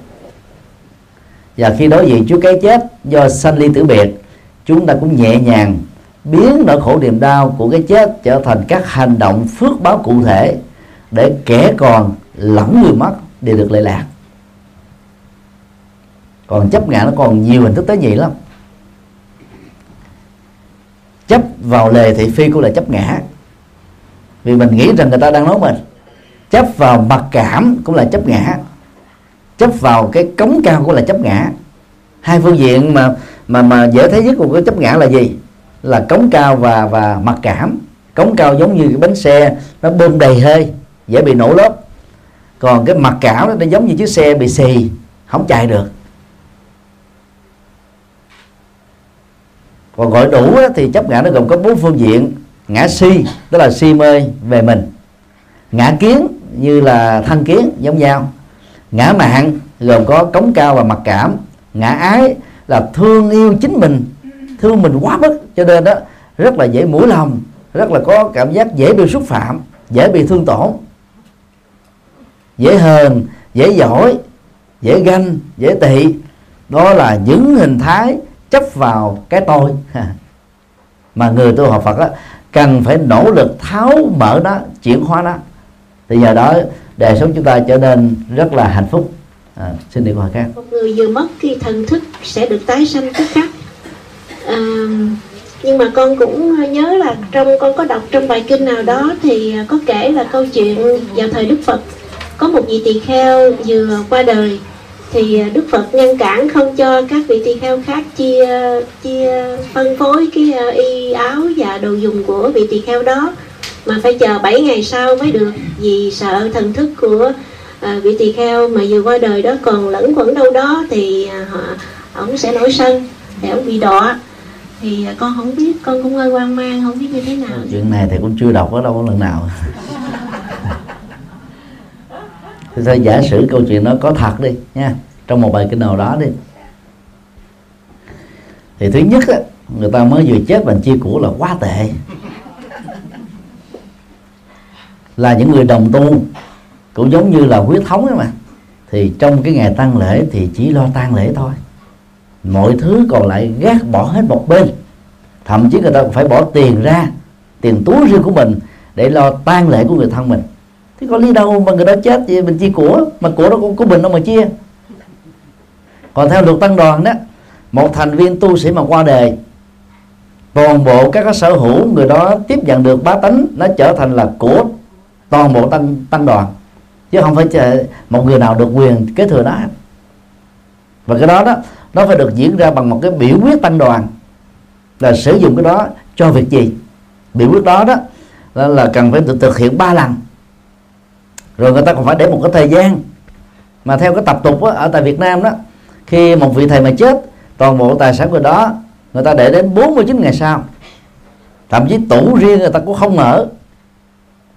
Và khi đối diện chúa cái chết do sanh ly tử biệt chúng ta cũng nhẹ nhàng biến nỗi khổ niềm đau của cái chết trở thành các hành động phước báo cụ thể để kẻ còn lẫn người mất để được lệ lạc. Còn chấp ngã nó còn nhiều hình thức tế nhị lắm chấp vào lề thị phi cũng là chấp ngã. Vì mình nghĩ rằng người ta đang nói mình. Chấp vào mặc cảm cũng là chấp ngã. Chấp vào cái cống cao cũng là chấp ngã. Hai phương diện mà mà mà dễ thấy nhất của cái chấp ngã là gì? Là cống cao và và mặc cảm. Cống cao giống như cái bánh xe, nó bơm đầy hơi, dễ bị nổ lốp còn cái mặc cảm nó giống như chiếc xe bị xì, không chạy được. Còn gọi đủ thì chấp ngã nó gồm có bốn phương diện. Ngã si tức là si mê, về mình. Ngã kiến, như là thân kiến, giống nhau. Ngã mạng, gồm có cống cao và mặc cảm. Ngã ái, là thương yêu chính mình. Thương mình quá mức, cho nên đó rất là dễ mũi lòng, rất là có cảm giác dễ bị xúc phạm, dễ bị thương tổn. Dễ hờn, dễ giỏi, dễ ganh, dễ tị. Đó là những hình thái chấp vào cái tôi. Mà người tu học Phật đó, cần phải nỗ lực tháo mở nó chuyển hóa nó. Thì giờ đó đời sống chúng ta trở nên rất là hạnh phúc. À, xin đi câu hỏi khác. Một người vừa mất thì thần thức sẽ được tái sanh tức khắc. À, nhưng mà con cũng nhớ là trong con có đọc trong bài kinh nào đó thì có kể là câu chuyện vào thời Đức Phật. Có một vị tỳ kheo vừa qua đời thì Đức Phật ngăn cản không cho các vị tỳ kheo khác chia chia phân phối cái y áo và đồ dùng của vị tỳ kheo đó mà phải chờ 7 ngày sau mới được. Vì sợ thần thức của à, vị tỳ kheo mà vừa qua đời đó còn lẫn quẩn đâu đó thì họ ổng sẽ nổi sân để ổng bị đọa. Thì con không biết con cũng hơi hoang mang không biết như thế nào. Chuyện này thì cũng chưa đọc ở đâu lần nào thì thôi giả sử câu chuyện đó có thật đi nha trong một bài kinh nào đó đi. Thì thứ nhất á, người ta mới vừa chết bằng chia của là quá tệ. Là những người đồng tu cũng giống như là huyết thống ấy mà thì trong cái ngày tang lễ thì chỉ lo tang lễ thôi. Mọi thứ còn lại gác bỏ hết một bên. Thậm chí người ta phải bỏ tiền ra tiền túi riêng của mình để lo tang lễ của người thân mình thế có lý đâu mà người đó chết thì mình chia của mà của đó cũng của mình đâu mà chia. Còn theo luật tăng đoàn đó một thành viên tu sĩ mà qua đời toàn bộ các cái sở hữu người đó tiếp nhận được bá tánh nó trở thành là của toàn bộ tăng tăng đoàn. Chứ không phải chờ một người nào được quyền kế thừa đó và cái đó đó nó phải được diễn ra bằng một cái biểu quyết tăng đoàn là sử dụng cái đó cho việc gì. Biểu quyết đó đó là, là cần phải được thực hiện ba lần rồi người ta còn phải để một cái thời gian. Mà theo cái tập tục đó, ở tại Việt Nam đó khi một vị thầy mà chết toàn bộ tài sản của đó người ta để đến 49 ngày sau. Thậm chí tủ riêng người ta cũng không mở.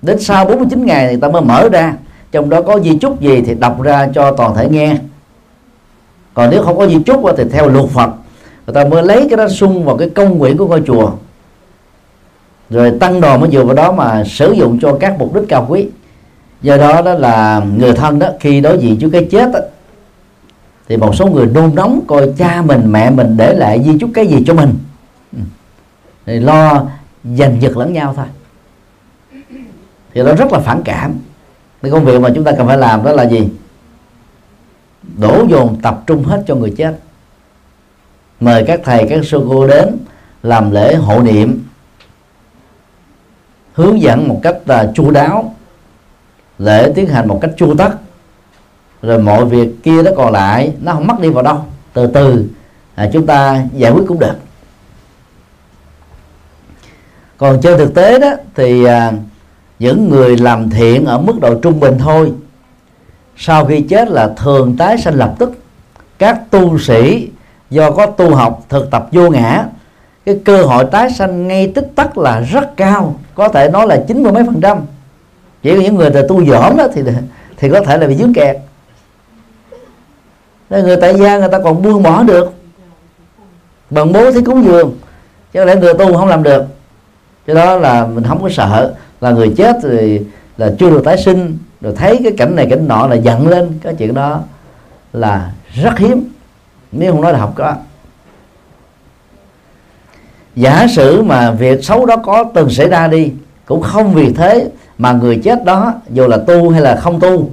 Đến sau 49 ngày người ta mới mở ra. Trong đó có di chúc gì thì đọc ra cho toàn thể nghe. Còn nếu không có di chúc thì theo luật Phật người ta mới lấy cái đó sung vào cái công nguyện của ngôi chùa. Rồi tăng đoàn mới dựa vào đó mà sử dụng cho các mục đích cao quý do đó đó là người thân đó khi đối diện trước cái chết đó, thì một số người nôn nóng coi cha mình mẹ mình để lại di chúc cái gì cho mình. Ừ. Thì lo giành giật lẫn nhau thôi. Thì nó rất là phản cảm. Cái công việc mà chúng ta cần phải làm đó là gì? Đổ dồn tập trung hết cho người chết. Mời các thầy các sư cô đến làm lễ hộ niệm hướng dẫn một cách là chu đáo lễ tiến hành một cách chu tất. Rồi mọi việc kia nó còn lại nó không mất đi vào đâu. Từ từ à, chúng ta giải quyết cũng được. Còn trên thực tế đó thì à, những người làm thiện ở mức độ trung bình thôi. Sau khi chết là thường tái sanh lập tức. Các tu sĩ do có tu học thực tập vô ngã cái cơ hội tái sanh ngay tức tắc là rất cao. Có thể nói là chín mươi mấy phần trăm chỉ có những người là tu dởm đó thì thì có thể là bị dướng kẹt. Nên người tại gia người ta còn buông bỏ được. Bằng bố thí cúng dường. Chứ lẽ người tu không làm được. Cho đó là mình không có sợ. Là người chết thì là chưa được tái sinh. Rồi thấy cái cảnh này, cảnh nọ là giận lên cái chuyện đó là rất hiếm. Nếu không nói là học có. Giả sử mà việc xấu đó có từng xảy ra đi, cũng không vì thế mà người chết đó, dù là tu hay là không tu,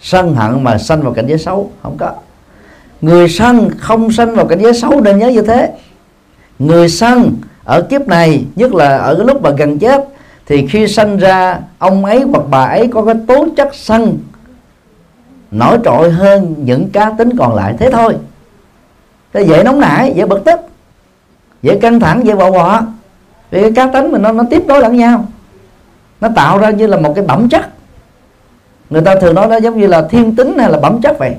sân hận mà sanh vào cảnh giới xấu, không có. Người sân không sanh vào cảnh giới xấu nên nhớ như thế. Người sân ở kiếp này, nhất là ở cái lúc mà gần chết, thì khi sanh ra, ông ấy hoặc bà ấy có cái tố chất sân, nổi trội hơn những cá tính còn lại thế thôi. Cái dễ nóng nảy, dễ bực tức, dễ căng thẳng, dễ bạo bọ vì cái cá tính mình nó nó tiếp nối lẫn nhau nó tạo ra như là một cái bẩm chất. Người ta thường nói nó giống như là thiên tính hay là bẩm chất vậy.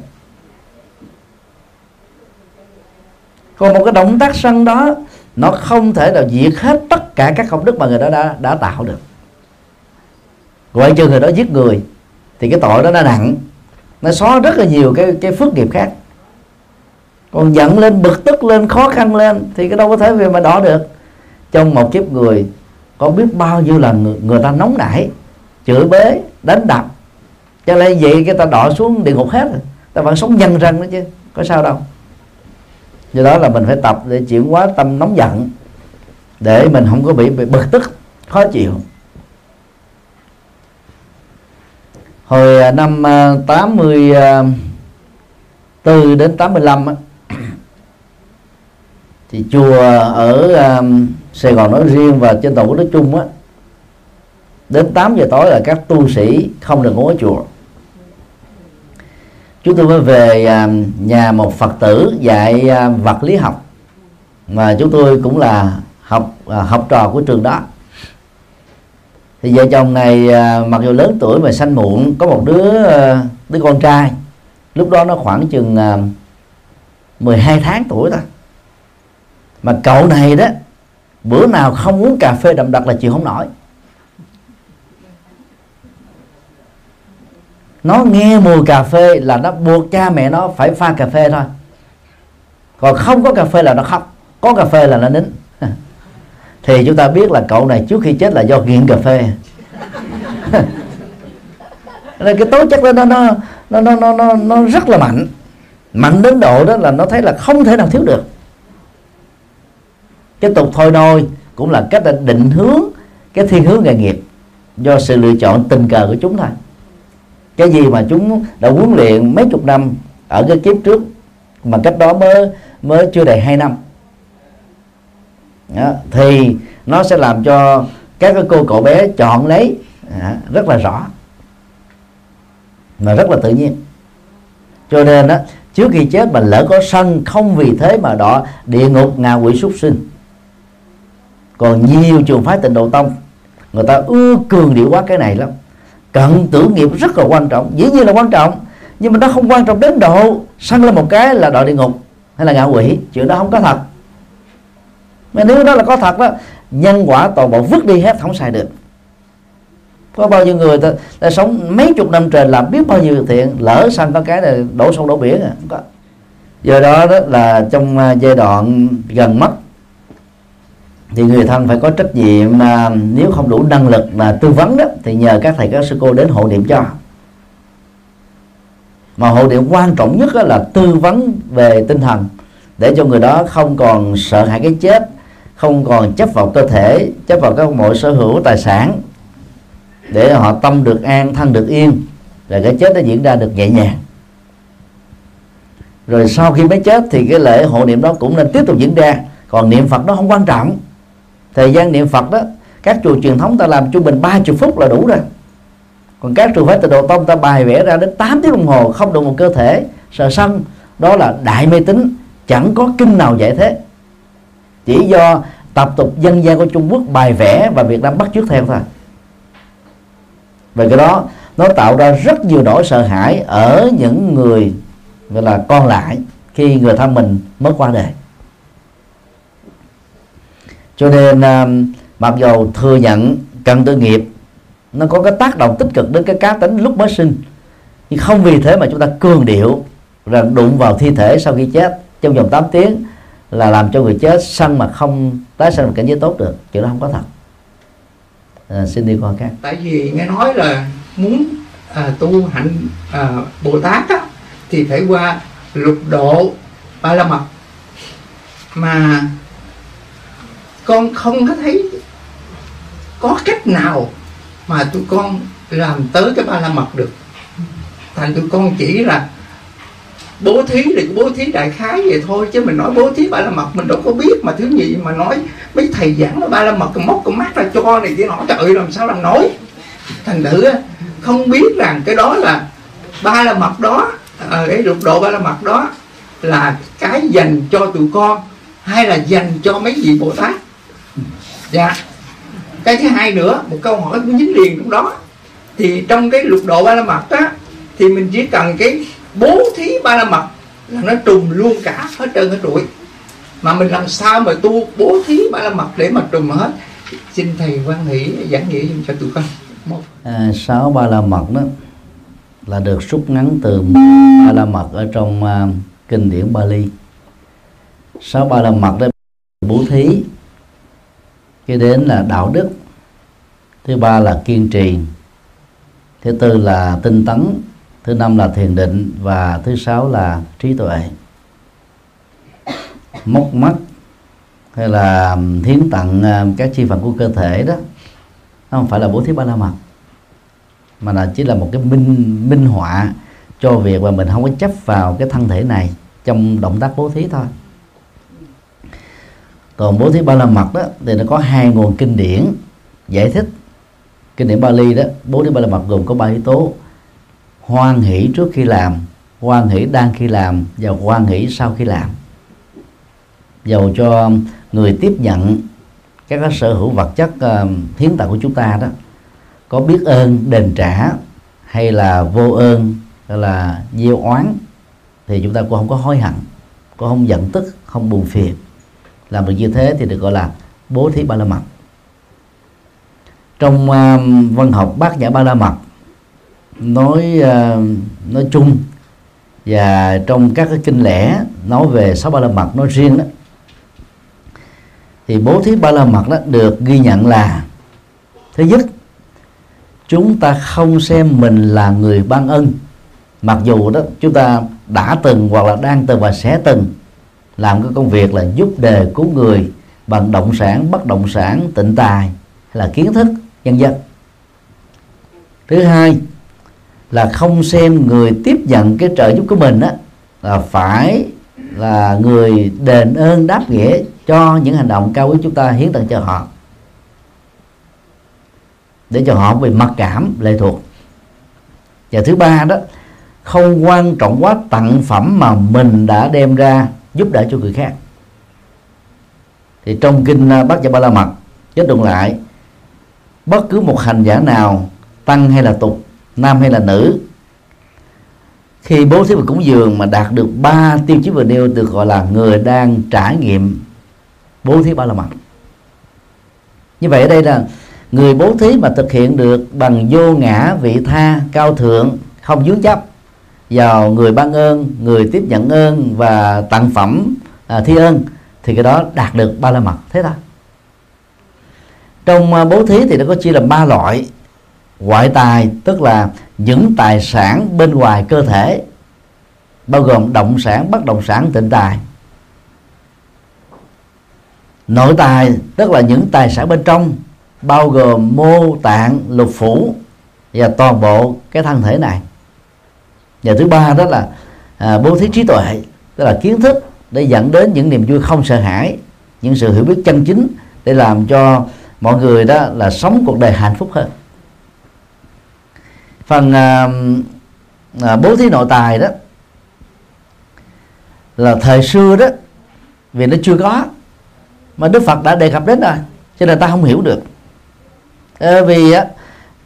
Còn một cái động tác sân đó, nó không thể nào diệt hết tất cả các công đức mà người đó đã đã tạo được. Ngoại trừ người đó giết người, thì cái tội đó nó nặng. Nó xóa rất là nhiều cái cái phước nghiệp khác. Còn giận lên, bực tức lên, khó khăn lên, thì cái đâu có thể về mà đỏ được. Trong một kiếp người có biết bao nhiêu là người, người ta nóng nảy chửi bế đánh đập. Cho nên vậy cái ta đọa xuống địa ngục hết rồi. Ta vẫn sống nhân răng đó chứ có sao đâu. Do đó là mình phải tập để chuyển hóa tâm nóng giận để mình không có bị, bị bực tức khó chịu. Hồi à, năm à, 84 từ à, đến 85 thì chùa ở Sài Gòn nói riêng và trên toàn quốc nói chung á, đến 8 giờ tối là các tu sĩ không được ngủ ở chùa. Chúng tôi mới về à, nhà một phật tử dạy à, vật lý học, mà chúng tôi cũng là học à, học trò của trường đó. Thì vợ chồng này mặc dù lớn tuổi mà sanh muộn, có một đứa đứa con trai, lúc đó nó khoảng chừng 12 tháng tuổi thôi mà cậu này đó bữa nào không uống cà phê đậm đặc là chịu không nổi. Nó nghe mùi cà phê là nó buộc cha mẹ nó phải pha cà phê thôi. Còn không có cà phê là nó khóc, có cà phê là nó nín. Thì chúng ta biết là cậu này trước khi chết là do nghiện cà phê. Là cái tố chất đó nó nó nó nó nó nó rất là mạnh. Mạnh đến độ đó là nó thấy là không thể nào thiếu được cái tục thôi nôi cũng là cách định hướng cái thiên hướng nghề nghiệp do sự lựa chọn tình cờ của chúng thôi. Cái gì mà chúng đã huấn luyện mấy chục năm ở cái kiếp trước mà cách đó mới mới chưa đầy hai năm. Đó, thì nó sẽ làm cho các cái cô cậu bé chọn lấy à, rất là rõ mà rất là tự nhiên. Cho nên đó trước khi chết mà lỡ có sân không vì thế mà đọ địa ngục ngạ quỷ súc sinh còn nhiều trường phái tịnh độ tông người ta ưa cường điệu quá cái này lắm. Cận tử nghiệp rất là quan trọng dĩ nhiên là quan trọng nhưng mà nó không quan trọng đến độ săn lên một cái là đọa địa ngục hay là ngạ quỷ chuyện đó không có thật. Mà nếu đó là có thật đó nhân quả toàn bộ vứt đi hết không xài được. Có bao nhiêu người ta, ta sống mấy chục năm trời làm biết bao nhiêu việc thiện lỡ sanh có cái là đổ sông đổ biển à không có. Do đó đó là trong à, giai đoạn gần mất thì người thân phải có trách nhiệm mà nếu không đủ năng lực mà tư vấn đó, thì nhờ các thầy các sư cô đến hộ niệm cho. Mà hộ niệm quan trọng nhất là tư vấn về tinh thần, để cho người đó không còn sợ hãi cái chết, không còn chấp vào cơ thể, chấp vào các mọi sở hữu tài sản, để họ tâm được an, thân được yên và cái chết nó diễn ra được nhẹ nhàng. Rồi sau khi mới chết thì cái lễ hộ niệm đó cũng nên tiếp tục diễn ra, còn niệm phật nó không quan trọng thời gian niệm phật đó, các chùa truyền thống ta làm trung bình 30 phút là đủ rồi. Còn các trường phái tịnh độ tông ta bài vẽ ra đến 8 tiếng đồng hồ, không được một cơ thể, sợ sân. Đó là đại mê tín, chẳng có kinh nào dạy thế. Chỉ do tập tục dân gian của Trung Quốc bài vẽ và Việt Nam bắt chước theo thôi. Về cái đó, nó tạo ra rất nhiều nỗi sợ hãi ở những người, gọi là con lại, khi người thân mình mất qua đời cho nên uh, mặc dù thừa nhận cần tư nghiệp nó có cái tác động tích cực đến cái cá tính lúc mới sinh. Nhưng không vì thế mà chúng ta cường điệu rằng đụng vào thi thể sau khi chết trong vòng 8 tiếng là làm cho người chết sân mà không tái sinh cảnh giới tốt được. Chuyện đó không có thật. À, xin đi qua các tại vì nghe nói là muốn à, tu hạnh à, bồ tát á, thì phải qua lục độ ba la mật. Mà con không có thấy có cách nào mà tụi con làm tới cái ba la mật được. Thành tụi con chỉ là bố thí thì bố thí đại khái vậy thôi, chứ mình nói bố thí ba la mật mình đâu có biết mà thứ gì mà nói mấy thầy giảng là ba la mật móc con mắt ra cho này kia nói trời làm sao làm nói thành thử không biết rằng cái đó là ba la mật đó ờ, cái lục độ ba la mật đó là cái dành cho tụi con hay là dành cho mấy vị bồ tát dạ. Cái thứ hai nữa một câu hỏi cũng dính liền trong đó. Thì trong cái lục độ ba la mật á thì mình chỉ cần cái bố thí ba la mật là nó trùng luôn cả hết trơn hết trụi mà mình làm sao mà tu bố thí ba la mật để mà trùng hết? Xin thầy quan hỷ giảng nghĩa cho tụi con. Một. À, sáu ba la mật đó là được rút ngắn từ ba la mật ở trong uh, kinh điển Bali. Sáu ba la mật đó bố thí cái đến là đạo đức, thứ ba là kiên trì, thứ tư là tinh tấn, thứ năm là thiền định, và thứ sáu là trí tuệ. Móc mắt hay là hiến tặng à, các chi phần của cơ thể đó, nó không phải là bố thí ba la mật, mà là chỉ là một cái minh minh họa cho việc mà mình không có chấp vào cái thân thể này trong động tác bố thí thôi còn bố thí ba la mật đó thì nó có hai nguồn kinh điển giải thích. Kinh điển Bali đó bố thí ba la mật gồm có ba yếu tố. Hoan hỷ trước khi làm hoan hỷ đang khi làm và hoan hỷ sau khi làm. Dầu cho người tiếp nhận các sở hữu vật chất uh, hiến tặng của chúng ta đó có biết ơn đền trả hay là vô ơn hay là gieo oán thì chúng ta cũng không có hối hận cũng không giận tức không buồn phiền làm được như thế thì được gọi là bố thí ba la mật. Trong uh, văn học bát nhã ba la mật nói uh, nói chung và trong các cái kinh lẻ nói về sáu ba la mật nói riêng đó thì bố thí ba la mật đó được ghi nhận là thứ nhất chúng ta không xem mình là người ban ân mặc dù đó chúng ta đã từng hoặc là đang từng và sẽ từng làm cái công việc là giúp đề cứu người bằng động sản, bất động sản, tịnh tài hay là kiến thức nhân dân thứ hai là không xem người tiếp nhận cái trợ giúp của mình đó là phải là người đền ơn đáp nghĩa cho những hành động cao quý chúng ta hiến tặng cho họ. Để cho họ bị mặc cảm, lệ thuộc. Và thứ ba đó, không quan trọng quá tặng phẩm mà mình đã đem ra giúp đỡ cho người khác. Thì trong kinh à, bát nhã ba la mật kết luận lại, bất cứ một hành giả nào, tăng hay là tục, nam hay là nữ, khi bố thí và cúng dường mà đạt được ba tiêu chí vừa nêu được gọi là người đang trải nghiệm bố thí ba la mật. Như vậy ở đây là người bố thí mà thực hiện được bằng vô ngã vị tha cao thượng, không dướng chấp vào người ban ơn người tiếp nhận ơn và tặng phẩm à, thi ơn thì cái đó đạt được ba la mật. Thế thôi. Trong à, bố thí thì nó có chia làm ba loại. Ngoại tài tức là những tài sản bên ngoài cơ thể bao gồm động sản bất động sản tịnh tài. Nội tài tức là những tài sản bên trong bao gồm mô tạng lục phủ và toàn bộ cái thân thể này và thứ ba đó là à, bố thí trí tuệ tức là kiến thức để dẫn đến những niềm vui không sợ hãi những sự hiểu biết chân chính để làm cho mọi người đó là sống cuộc đời hạnh phúc hơn. Phần à, à, bố thí nội tài đó là thời xưa đó vì nó chưa có mà Đức Phật đã đề cập đến rồi cho nên ta không hiểu được. À, vì á,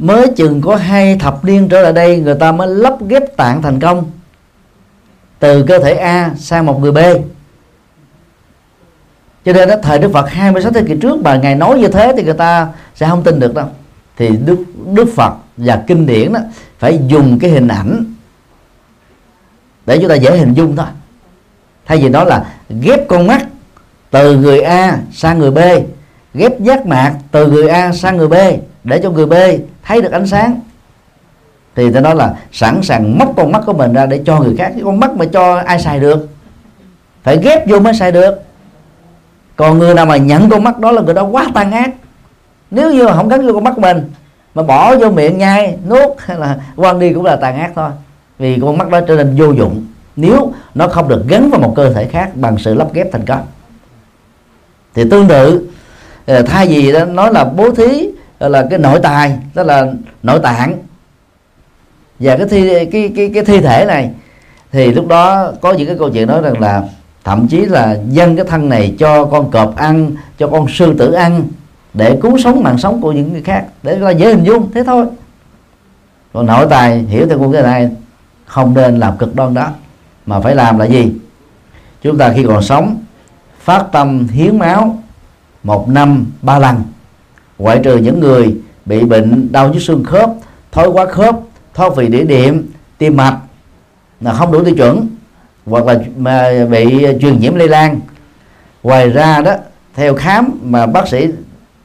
mới chừng có hai thập niên trở lại đây, người ta mới lắp ghép tạng thành công. Từ cơ thể A sang một người B. Cho nên đó, thời Đức Phật 26 thế kỷ trước mà ngài nói như thế thì người ta sẽ không tin được đâu. Thì Đức Đức Phật và kinh điển đó phải dùng cái hình ảnh để chúng ta dễ hình dung thôi. Thay vì đó là ghép con mắt từ người A sang người B, ghép giác mạc từ người A sang người B để cho người B thấy được ánh sáng. Thì ta nói là sẵn sàng móc con mắt của mình ra để cho người khác. Cái con mắt mà cho ai xài được? Phải ghép vô mới xài được. Còn người nào mà nhận con mắt đó là người đó quá tàn ác. Nếu như mà không gắn vô con mắt mình, mà bỏ vô miệng nhai, nuốt hay là quăng đi cũng là tàn ác thôi. Vì con mắt đó trở nên vô dụng. Nếu nó không được gắn vào một cơ thể khác bằng sự lắp ghép thành công. Thì tương tự ờ, thay vì đó, nói là bố thí là cái nội tài, đó là nội tạng. Và cái thi, cái cái cái thi thể này, thì lúc đó có những cái câu chuyện nói rằng là thậm chí là dân cái thân này cho con cọp ăn, cho con sư tử ăn, để cứu sống mạng sống của những người khác. Để là dễ hình dung, thế thôi. Còn nội tài hiểu theo con cái này, không nên làm cực đoan đó, mà phải làm là gì? Chúng ta khi còn sống, phát tâm hiến máu một năm ba lần ngoại trừ những người bị bệnh đau nhức xương khớp thói quá khớp, thoát vị đĩa điểm tim mạch là không đủ tiêu chuẩn, hoặc là mà bị truyền nhiễm lây lan. Ngoài ra đó, theo khám mà bác sĩ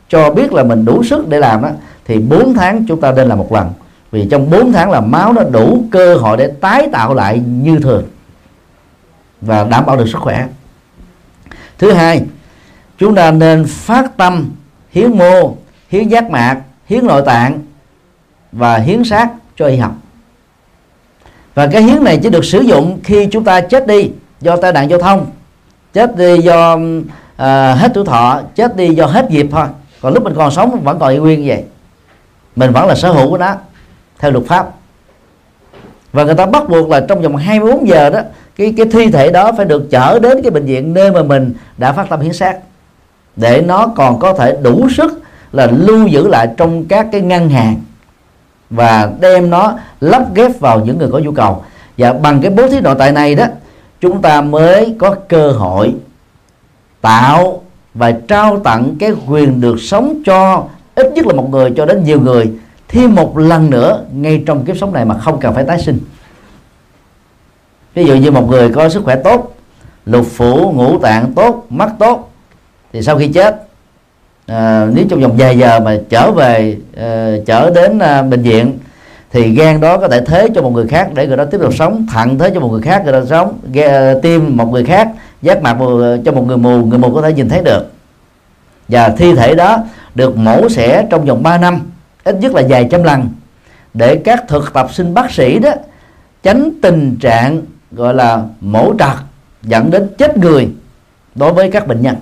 cho biết là mình đủ sức để làm đó thì 4 tháng chúng ta nên làm một lần. Vì trong 4 tháng là máu nó đủ cơ hội để tái tạo lại như thường và đảm bảo được sức khỏe. Thứ hai, chúng ta nên phát tâm hiến mô hiến giác mạc hiến nội tạng và hiến xác cho y học. Và cái hiến này chỉ được sử dụng khi chúng ta chết đi do tai nạn giao thông chết đi do uh, hết tuổi thọ chết đi do hết nghiệp thôi. Còn lúc mình còn sống vẫn còn y nguyên như vậy. Mình vẫn là sở hữu của nó theo luật pháp. Và người ta bắt buộc là trong vòng 24 giờ đó cái cái thi thể đó phải được chở đến cái bệnh viện nơi mà mình đã phát tâm hiến xác để nó còn có thể đủ sức là lưu giữ lại trong các cái ngân hàng và đem nó lắp ghép vào những người có nhu cầu. Và bằng cái bố thí nội tại này đó, chúng ta mới có cơ hội tạo và trao tặng cái quyền được sống cho ít nhất là một người cho đến nhiều người thêm một lần nữa ngay trong kiếp sống này mà không cần phải tái sinh. Ví dụ như một người có sức khỏe tốt, lục phủ, ngũ tạng tốt, mắt tốt, thì sau khi chết à, nếu trong vòng vài giờ mà trở về ờ, à, trở đến à, bệnh viện thì gan đó có thể thế cho một người khác để người đó tiếp tục sống thận thế cho một người khác người đó sống gan, ờ, tim một người khác giác mạc ờ, cho một người mù người mù có thể nhìn thấy được. Và thi thể đó được mổ xẻ trong vòng 3 năm ít nhất là vài trăm lần để các thực tập sinh bác sĩ đó tránh tình trạng gọi là mổ trật dẫn đến chết người đối với các bệnh nhân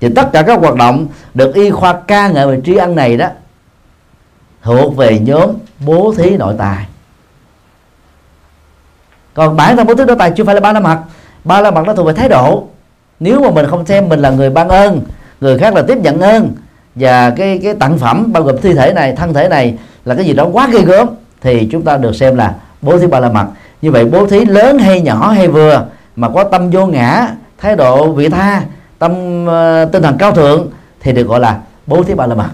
thì tất cả các hoạt động được y khoa ca ngợi về tri ân này đó, thuộc về nhóm bố thí nội tài. Còn bản thân bố thí nội tài chưa phải là ba la mật. Ba la mật nó thuộc về thái độ. Nếu mà mình không xem, mình là người ban ơn, người khác là tiếp nhận ơn, và cái cái tặng phẩm, bao gồm thi thể này, thân thể này là cái gì đó quá ghê gớm, thì chúng ta được xem là bố thí ba la mật. Như vậy bố thí lớn hay nhỏ hay vừa, mà có tâm vô ngã, thái độ vị tha tâm uh, tinh thần cao thượng thì được gọi là bố thí ba la mật.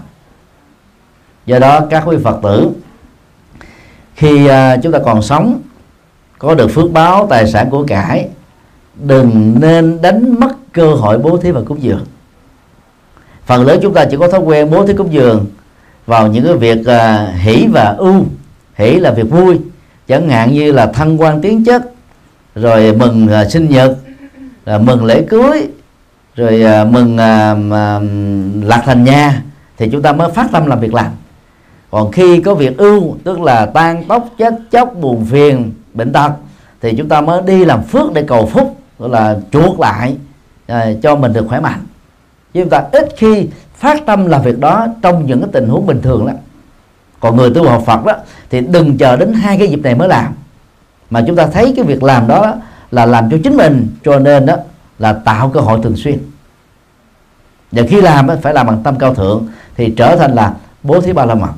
Do đó các quý phật tử khi uh, chúng ta còn sống có được phước báo tài sản của cải đừng nên đánh mất cơ hội bố thí và cúng dường. Phần lớn chúng ta chỉ có thói quen bố thí cúng dường vào những cái việc uh, hỷ và ưu. Hỷ là việc vui chẳng hạn như là thăng quan tiến chất rồi mừng uh, sinh nhật là mừng lễ cưới rồi uh, mừng uh, uh, lạc thành nha thì chúng ta mới phát tâm làm việc làm. Còn khi có việc ưu tức là tan tóc chết chóc buồn phiền bệnh tật thì chúng ta mới đi làm phước để cầu phúc gọi là chuộc lại uh, cho mình được khỏe mạnh. Chứ chúng ta ít khi phát tâm làm việc đó trong những cái tình huống bình thường lắm. Còn người tu học Phật đó thì đừng chờ đến hai cái dịp này mới làm. Mà chúng ta thấy cái việc làm đó là làm cho chính mình cho nên đó là tạo cơ hội thường xuyên. Và khi làm phải làm bằng tâm cao thượng thì trở thành là bố thí ba la mật.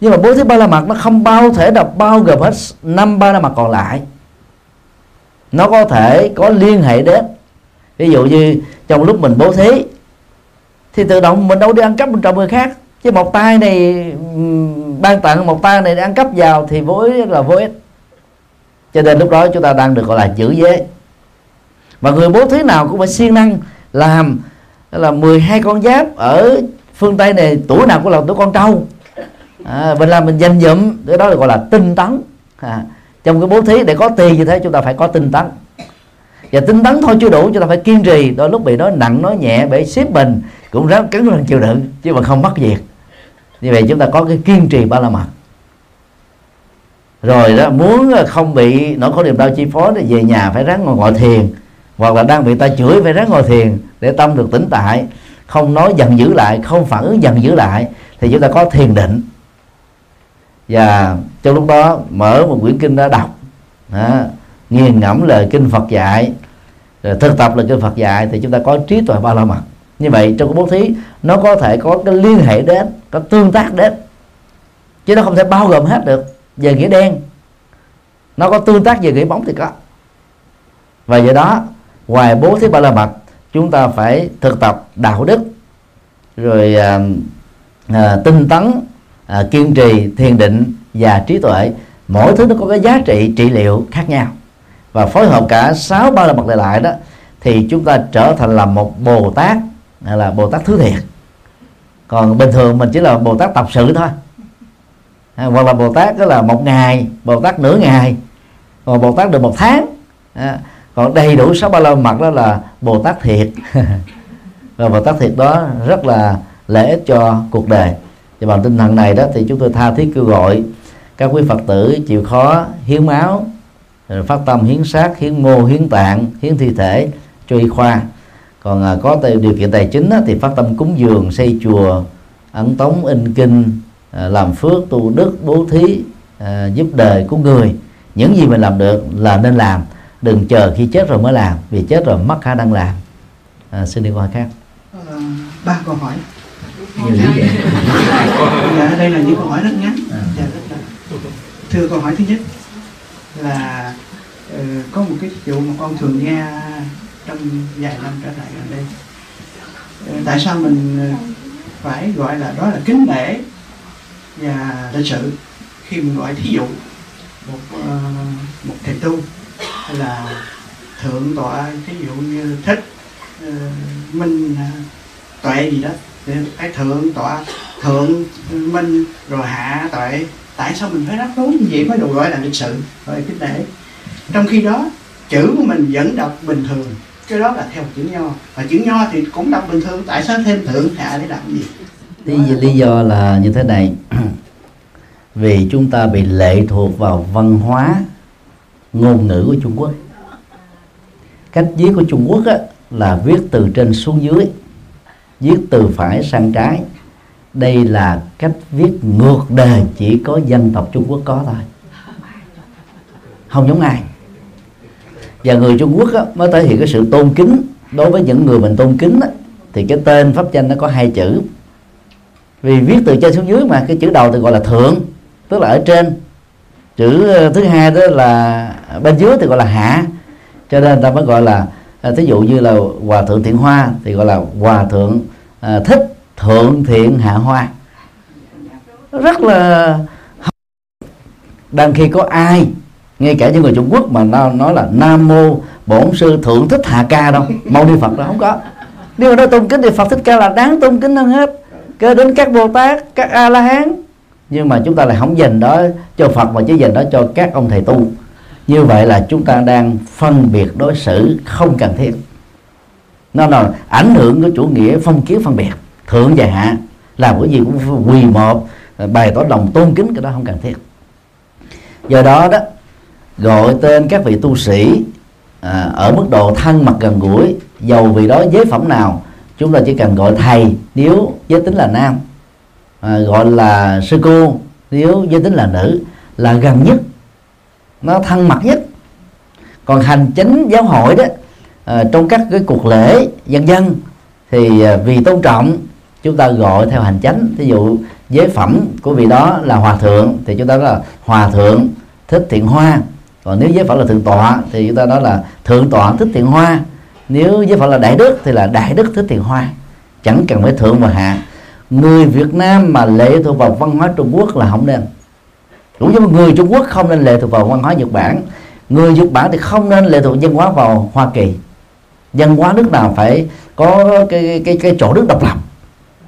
Nhưng mà bố thí ba la mật nó không bao thể là bao gồm hết năm ba la mật còn lại. Nó có thể có liên hệ đến, ví dụ như trong lúc mình bố thí, thì tự động mình đâu đi ăn cắp bên trong người khác. Chứ một tay này ban tặng, một tay này ăn cắp vào thì vô ích là vô ích. Cho nên lúc đó chúng ta đang được gọi là giữ giới và người bố thí nào cũng phải siêng năng làm là 12 con giáp ở phương tây này tuổi nào cũng là tuổi con trâu. À, mình làm mình dành dụm cái đó là gọi là tinh tấn. À, trong cái bố thí để có tiền như thế chúng ta phải có tinh tấn. Và tinh tấn thôi chưa đủ chúng ta phải kiên trì. Đôi lúc bị nói nặng nói nhẹ để xếp mình cũng ráng cứng rắn chịu đựng chứ mà không mất việc. Như vậy chúng ta có cái kiên trì ba la mật. Rồi đó muốn không bị nỗi khổ niềm đau chi phối thì về nhà phải ráng ngồi ngồi thiền hoặc là đang bị ta chửi phải ráng ngồi thiền để tâm được tĩnh tại không nói dần giữ lại không phản ứng dần giữ lại thì chúng ta có thiền định. Và trong lúc đó mở một quyển kinh đã đọc đó, nghiền ngẫm lời kinh Phật dạy rồi thực tập lời kinh Phật dạy thì chúng ta có trí tuệ ba la mật. Như vậy trong cái bố thí nó có thể có cái liên hệ đến có tương tác đến chứ nó không thể bao gồm hết được về nghĩa đen. Nó có tương tác về nghĩa bóng thì có. Và do đó ngoài bố thí ba la mật chúng ta phải thực tập đạo đức rồi à, à, tinh tấn à, kiên trì thiền định và trí tuệ. Mỗi thứ nó có cái giá trị trị liệu khác nhau. Và phối hợp cả sáu ba la mật lại lại đó thì chúng ta trở thành là một bồ tát hay là bồ tát thứ thiệt. Còn bình thường mình chỉ là bồ tát tập sự thôi. À, hoặc là bồ tát đó là một ngày bồ tát nửa ngày còn bồ tát được một tháng. À, còn đầy đủ sáu ba la mật đó là bồ tát thiệt. Và bồ tát thiệt đó rất là lợi ích cho cuộc đời. Và bằng tinh thần này đó thì chúng tôi tha thiết kêu gọi các quý phật tử chịu khó, hiến máu phát tâm hiến xác, hiến mô, hiến tạng, hiến thi thể cho y khoa. Còn à, có điều kiện tài chính thì phát tâm cúng dường, xây chùa, ấn tống, in kinh à, làm phước, tu đức, bố thí à, giúp đời của người. Những gì mình làm được là nên làm đừng chờ khi chết rồi mới làm vì chết rồi mất khả năng làm. À, xin đi hỏi khác. Ờ, ba câu hỏi. Nhiều như vậy. Dạ đây là những câu hỏi rất ngắn. Dạ, rất là... thưa câu hỏi thứ nhất là uh, có một cái vụ mà con thường nghe trong vài năm trở lại gần đây. Uh, tại sao mình phải gọi là đó là kính nể và lịch sự khi mình gọi thí dụ một uh, một thầy tu hay là thượng tọa ví dụ như thích uh, minh uh, tuệ gì đó thì cái thượng tọa thượng minh rồi hạ tuệ. Tại sao mình phải rắc rối như vậy mới được gọi là lịch sự? Rồi kinh để. Trong khi đó chữ của mình vẫn đọc bình thường. Cái đó là theo chữ nho. Và chữ nho thì cũng đọc bình thường. Tại sao thêm thượng hạ để làm gì? Lý, lý do là như thế này. Vì chúng ta bị lệ thuộc vào văn hóa ngôn ngữ của Trung Quốc. Cách viết của Trung Quốc á, là viết từ trên xuống dưới viết từ phải sang trái. Đây là cách viết ngược đời chỉ có dân tộc Trung Quốc có thôi. Không giống ai. Và người Trung Quốc á, mới thể hiện cái sự tôn kính. Đối với những người mình tôn kính á, thì cái tên pháp danh nó có hai chữ. Vì viết từ trên xuống dưới mà cái chữ đầu thì gọi là thượng tức là ở trên chữ ờ, thứ hai đó là bên dưới thì gọi là hạ. Cho nên ta mới gọi là ờ, thí dụ như là hòa thượng thiện hoa thì gọi là hòa thượng à, thích thượng thiện hạ hoa. Rất là đang khi có ai ngay cả những người Trung Quốc mà nó nói là Nam mô bổn sư thượng thích hạ ca đâu mâu ni Phật đó không có. Nếu mà nói tôn kính thì Phật thích ca là đáng tôn kính hơn hết. Kể đến các Bồ Tát các A La Hán nhưng mà chúng ta lại không dành đó cho Phật mà chỉ dành đó cho các ông thầy tu. Như vậy là chúng ta đang phân biệt đối xử không cần thiết. Nó là ảnh hưởng của chủ nghĩa phong kiến phân biệt thượng và hạ làm cái gì cũng quỳ một bày tỏ lòng tôn kính cái đó không cần thiết. Do đó đó gọi tên các vị tu sĩ à, ở mức độ thân mật gần gũi dầu vì đó giới phẩm nào chúng ta chỉ cần gọi thầy nếu giới tính là nam à, gọi là sư cô nếu giới tính là nữ là gần nhất nó thân mật nhất. Còn hành chính giáo hội đó à, trong các cái cuộc lễ dân dân thì à, vì tôn trọng chúng ta gọi theo hành chánh. Ví dụ giới phẩm của vị đó là hòa thượng thì chúng ta nói là hòa thượng thích thiện hoa. Còn nếu giới phẩm là thượng tọa thì chúng ta nói là thượng tọa thích thiện hoa. Nếu giới phẩm là đại đức thì là đại đức thích thiện hoa. Chẳng cần phải thượng và hạ người Việt Nam mà lệ thuộc vào văn hóa Trung Quốc là không nên. Cũng như người Trung Quốc không nên lệ thuộc vào văn hóa Nhật Bản. Người Nhật Bản thì không nên lệ thuộc văn hóa vào Hoa Kỳ. Văn hóa nước nào phải có cái cái cái chỗ nước độc lập.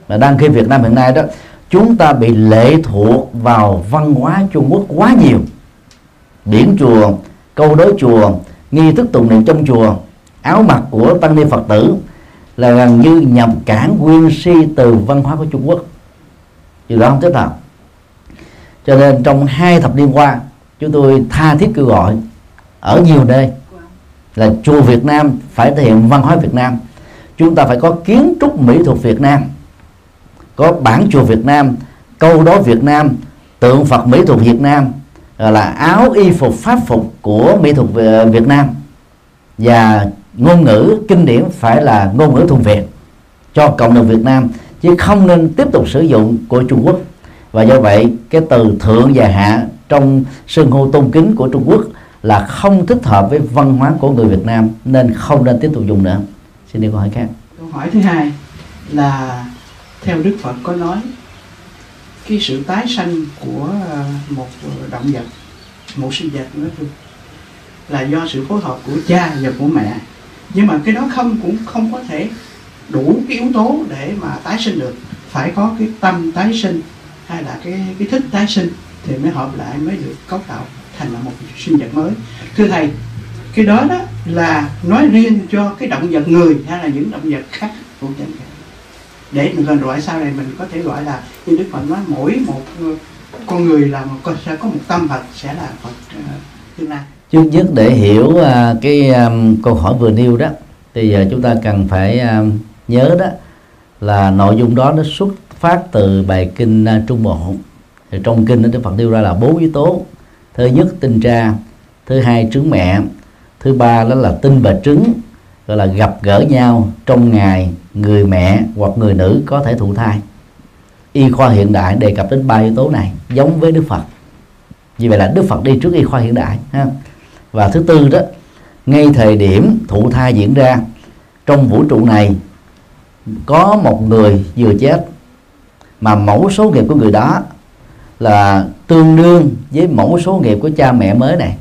Mà đang khi Việt Nam hiện nay đó, chúng ta bị lệ thuộc vào văn hóa Trung Quốc quá nhiều. Điển chùa, câu đối chùa, nghi thức tụng niệm trong chùa, áo mặc của tăng ni Phật tử là gần như nhập cản nguyên si từ văn hóa của Trung Quốc. Điều đó không thích hợp. Cho nên trong hai thập niên qua, chúng tôi tha thiết kêu gọi ở nhiều nơi là chùa Việt Nam phải thể hiện văn hóa Việt Nam. Chúng ta phải có kiến trúc mỹ thuật Việt Nam, có bản chùa Việt Nam, câu đối Việt Nam, tượng Phật mỹ thuật Việt Nam là áo y phục, pháp phục của mỹ thuật Việt Nam. Và ngôn ngữ kinh điển phải là ngôn ngữ thuần Việt cho cộng đồng Việt Nam, chứ không nên tiếp tục sử dụng của Trung Quốc. Và do vậy, cái từ thượng và hạ trong sưng hô tôn kính của Trung Quốc là không thích hợp với văn hóa của người Việt Nam, nên không nên tiếp tục dùng nữa. Xin đi câu hỏi khác. Câu hỏi thứ hai là, theo Đức Phật có nói, cái sự tái sanh của ờ, một động vật, một sinh vật nói chung, là do sự phối hợp của cha và của mẹ nhưng mà cái đó không cũng không có thể đủ cái yếu tố để mà tái sinh được. Phải có cái tâm tái sinh hay là cái cái thức tái sinh thì mới hợp lại mới được cấu tạo thành là một sinh vật mới. Thưa thầy cái đó đó là nói riêng cho cái động vật người hay là những động vật khác cũng chẳng hạn. Để mình còn gọi sau này mình có thể gọi là như đức phật nói mỗi một con người là một sẽ có một tâm phật sẽ là phật uh, tương lai trước nhất để hiểu uh, cái um, câu hỏi vừa nêu đó thì giờ chúng ta cần phải nhớ đó là nội dung đó nó xuất phát từ bài kinh uh, trung bộ. Thì trong kinh Đức Phật nêu ra là bốn yếu tố. Thứ nhất tinh tra. Thứ hai trứng mẹ. Thứ ba đó là tinh và trứng gọi là gặp gỡ nhau trong ngày người mẹ hoặc người nữ có thể thụ thai. Y khoa hiện đại đề cập đến ba yếu tố này giống với đức phật. Như vậy là đức phật đi trước y khoa hiện đại ha và thứ tư đó, ngay thời điểm thụ thai diễn ra, trong vũ trụ này có một người vừa chết, mà mẫu số nghiệp của người đó là tương đương với mẫu số nghiệp của cha mẹ mới này.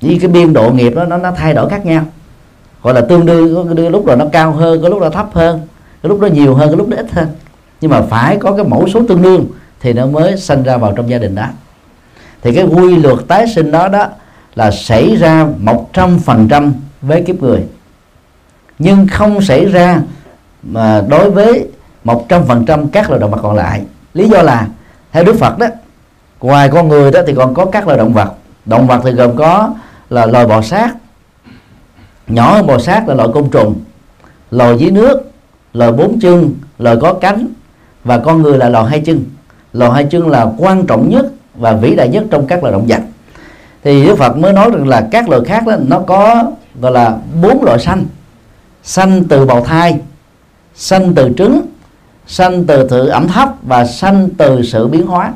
Vì cái biên độ nghiệp đó, nó nó thay đổi khác nhau. Gọi là tương đương, có lúc rồi nó cao hơn, có lúc nó thấp hơn, có lúc nó nhiều hơn, có lúc nó ít hơn. Nhưng mà phải có cái mẫu số tương đương thì nó mới sinh ra vào trong gia đình đó. Thì cái quy luật tái sinh đó đó là xảy ra một trăm phần trăm với kiếp người. Nhưng không xảy ra mà đối với một trăm phần trăm các loài động vật còn lại. Lý do là, theo Đức Phật đó, ngoài con người đó thì còn có các loài động vật. Động vật thì gồm có là loài bò sát. Nhỏ hơn bò sát là loài côn trùng, loài dưới nước, loài bốn chân, loài có cánh và con người là loài hai chân. Loài hai chân là quan trọng nhất và vĩ đại nhất trong các loài động vật thì Đức Phật mới nói rằng là các loài khác đó, nó có, gọi là, bốn loại sanh. Sanh từ bào thai, sanh từ trứng, sanh từ sự ẩm thấp và sanh từ sự biến hóa.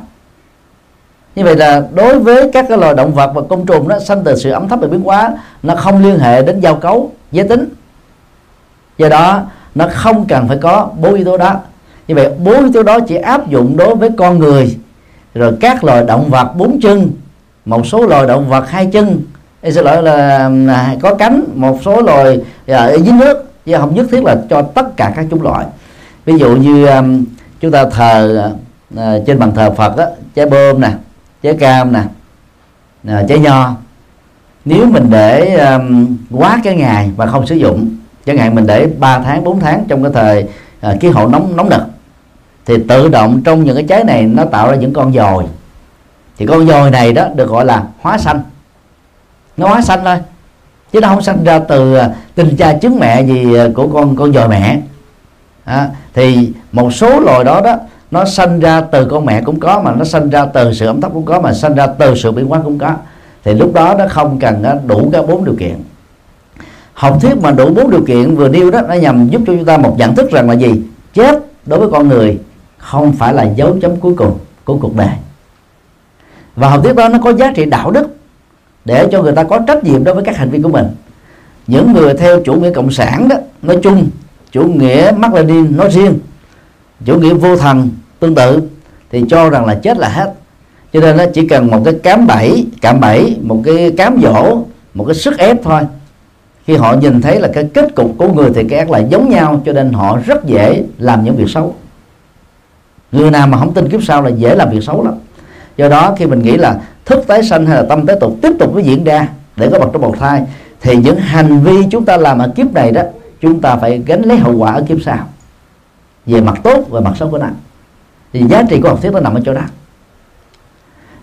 Như vậy là đối với các cái loài động vật và côn trùng đó, sanh từ sự ẩm thấp và biến hóa, nó không liên hệ đến giao cấu, giới tính. Do đó, nó không cần phải có bốn yếu tố đó. Như vậy, bốn yếu tố đó chỉ áp dụng đối với con người, rồi các loài động vật bốn chân một số loài động vật hai chân. Ê, xin lỗi là có cánh một số loài à, ở dưới nước. Chứ không nhất thiết là cho tất cả các chủng loại. Ví dụ như um, chúng ta thờ uh, trên bàn thờ Phật á, trái bơm nè trái cam nè uh, trái nho. Nếu mình để um, quá cái ngày và không sử dụng chẳng hạn mình để 3 tháng 4 tháng trong cái thời uh, khí hậu nóng nóng nực thì tự động trong những cái trái này nó tạo ra những con dồi thì con voi này đó được gọi là hóa xanh nó hóa xanh thôi. Chứ nó không sanh ra từ à, tình cha trứng mẹ gì à, của con con dòi mẹ. À, thì một số loài đó đó nó sanh ra từ con mẹ cũng có mà nó sanh ra từ sự ấm thấp cũng có mà sanh ra từ sự biến hóa cũng có. Thì lúc đó nó không cần à, đủ cái bốn điều kiện. Học thuyết mà đủ bốn điều kiện vừa nêu đó nó nhằm giúp cho chúng ta một nhận thức rằng là gì? Chết đối với con người không phải là dấu chấm cuối cùng của cuộc đời và học thuyết đó nó có giá trị đạo đức để cho người ta có trách nhiệm đối với các hành vi của mình. Những người theo chủ nghĩa cộng sản đó, nói chung, chủ nghĩa Mác Lenin nói riêng, chủ nghĩa vô thần tương tự, thì cho rằng là chết là hết. Cho nên nó chỉ cần một cái cám bẫy, cạm bẫy, một cái cám dỗ, một cái sức ép thôi. Khi họ nhìn thấy là cái kết cục của người thì cái ác là giống nhau, cho nên họ rất dễ làm những việc xấu. Người nào mà không tin kiếp sau là dễ làm việc xấu lắm do đó khi mình nghĩ là thức tái sanh hay là tâm tái tục tiếp tục với diễn ra để có mặt trong bào thai thì những hành vi chúng ta làm ở kiếp này đó chúng ta phải gánh lấy hậu quả ở kiếp sau. Về mặt tốt và mặt xấu của nó. Thì giá trị của học thuyết nó nằm ở chỗ đó.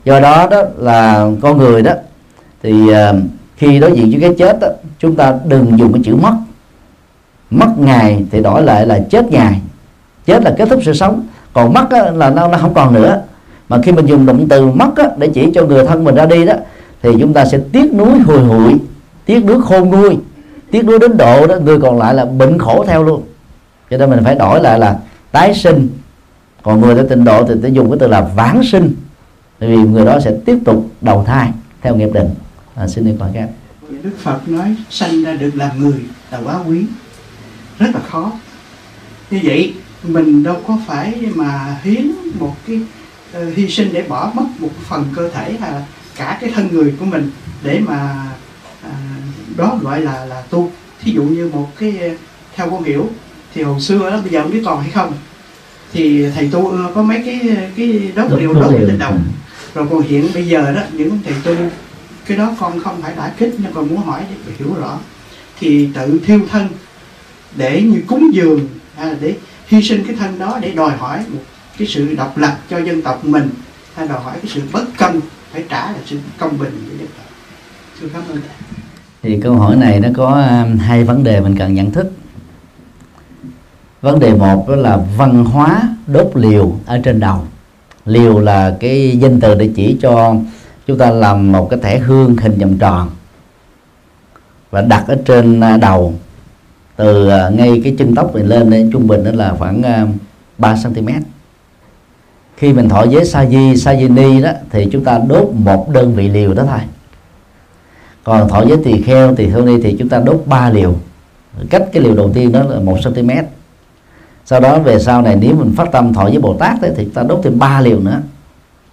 Do đó đó là con người đó thì uh, khi đối diện với cái chết đó, chúng ta đừng dùng cái chữ mất. Mất ngày thì đổi lại là chết ngày. Chết là kết thúc sự sống. Còn mất là nó, nó không còn nữa mà khi mình dùng động từ mất á, để chỉ cho người thân mình ra đi đó thì chúng ta sẽ tiếc nuối hồi hụi tiếc nuối khôn nguôi tiếc nuối đến độ đó người còn lại là bệnh khổ theo luôn. Cho nên mình phải đổi lại là tái sinh. Còn người đã tịnh độ thì sẽ dùng cái từ là vãng sinh. Vì người đó sẽ tiếp tục đầu thai theo nghiệp định. À, xin được hỏi các Đức Phật nói sanh ra được làm người là quá quý. Rất là khó. Như vậy mình đâu có phải mà hiến một cái hy sinh để bỏ mất một phần cơ thể là cả cái thân người của mình để mà uh, đó gọi là là tu. Thí dụ như một cái theo con hiểu thì hồi xưa đó bây giờ không biết còn hay không. Thì thầy tu có mấy cái cái đốt điều đốt lên đầu rồi còn hiện bây giờ đó những thầy tu cái đó con không phải đã kích nhưng còn muốn hỏi để hiểu rõ. Thì tự thiêu thân để như cúng dường hay là để hy sinh cái thân đó để đòi hỏi một cái sự độc lập cho dân tộc mình, hay đòi hỏi cái sự bất công, phải trả là sự công bình với dân tộc. Thưa cảm ơn thầy. thì câu hỏi này nó có um, hai vấn đề mình cần nhận thức vấn đề một đó là văn hóa đốt liều ở trên đầu liều là cái danh từ để chỉ cho chúng ta làm một cái thẻ hương hình vòng tròn và đặt ở trên à, đầu từ à, ngay cái chân tóc này lên đến trung bình đó là khoảng à, 3 cm khi mình thọ giới sa di sa di ni đó thì chúng ta đốt một đơn vị liều đó thôi. Còn thọ giới tỳ kheo tỳ kheo ni thì chúng ta đốt ba liều. Cách cái liều đầu tiên đó là một cm sau đó về sau này nếu mình phát tâm thọ với bồ tát đấy, thì chúng ta đốt thêm ba liều nữa.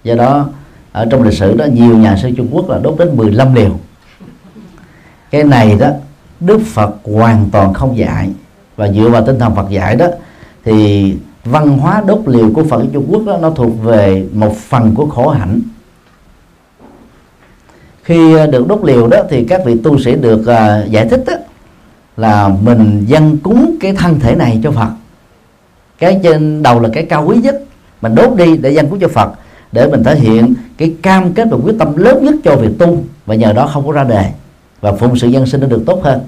Do đó ở trong lịch sử đó nhiều nhà sư trung quốc là đốt đến 15 liều. Cái này đó đức phật hoàn toàn không dạy. Và dựa vào tinh thần phật dạy đó thì văn hóa đốt liều của phật trung quốc đó nó thuộc về một phần của khổ hạnh. Khi ờ, được đốt liều đó thì các vị tu sĩ được uh, giải thích đó, là mình dâng cúng cái thân thể này cho phật. Cái trên đầu là cái cao quý nhất. Mình đốt đi để dâng cúng cho phật để mình thể hiện cái cam kết và quyết tâm lớn nhất cho việc tu và nhờ đó không có ra đề và phụng sự dân sinh nó được tốt hơn.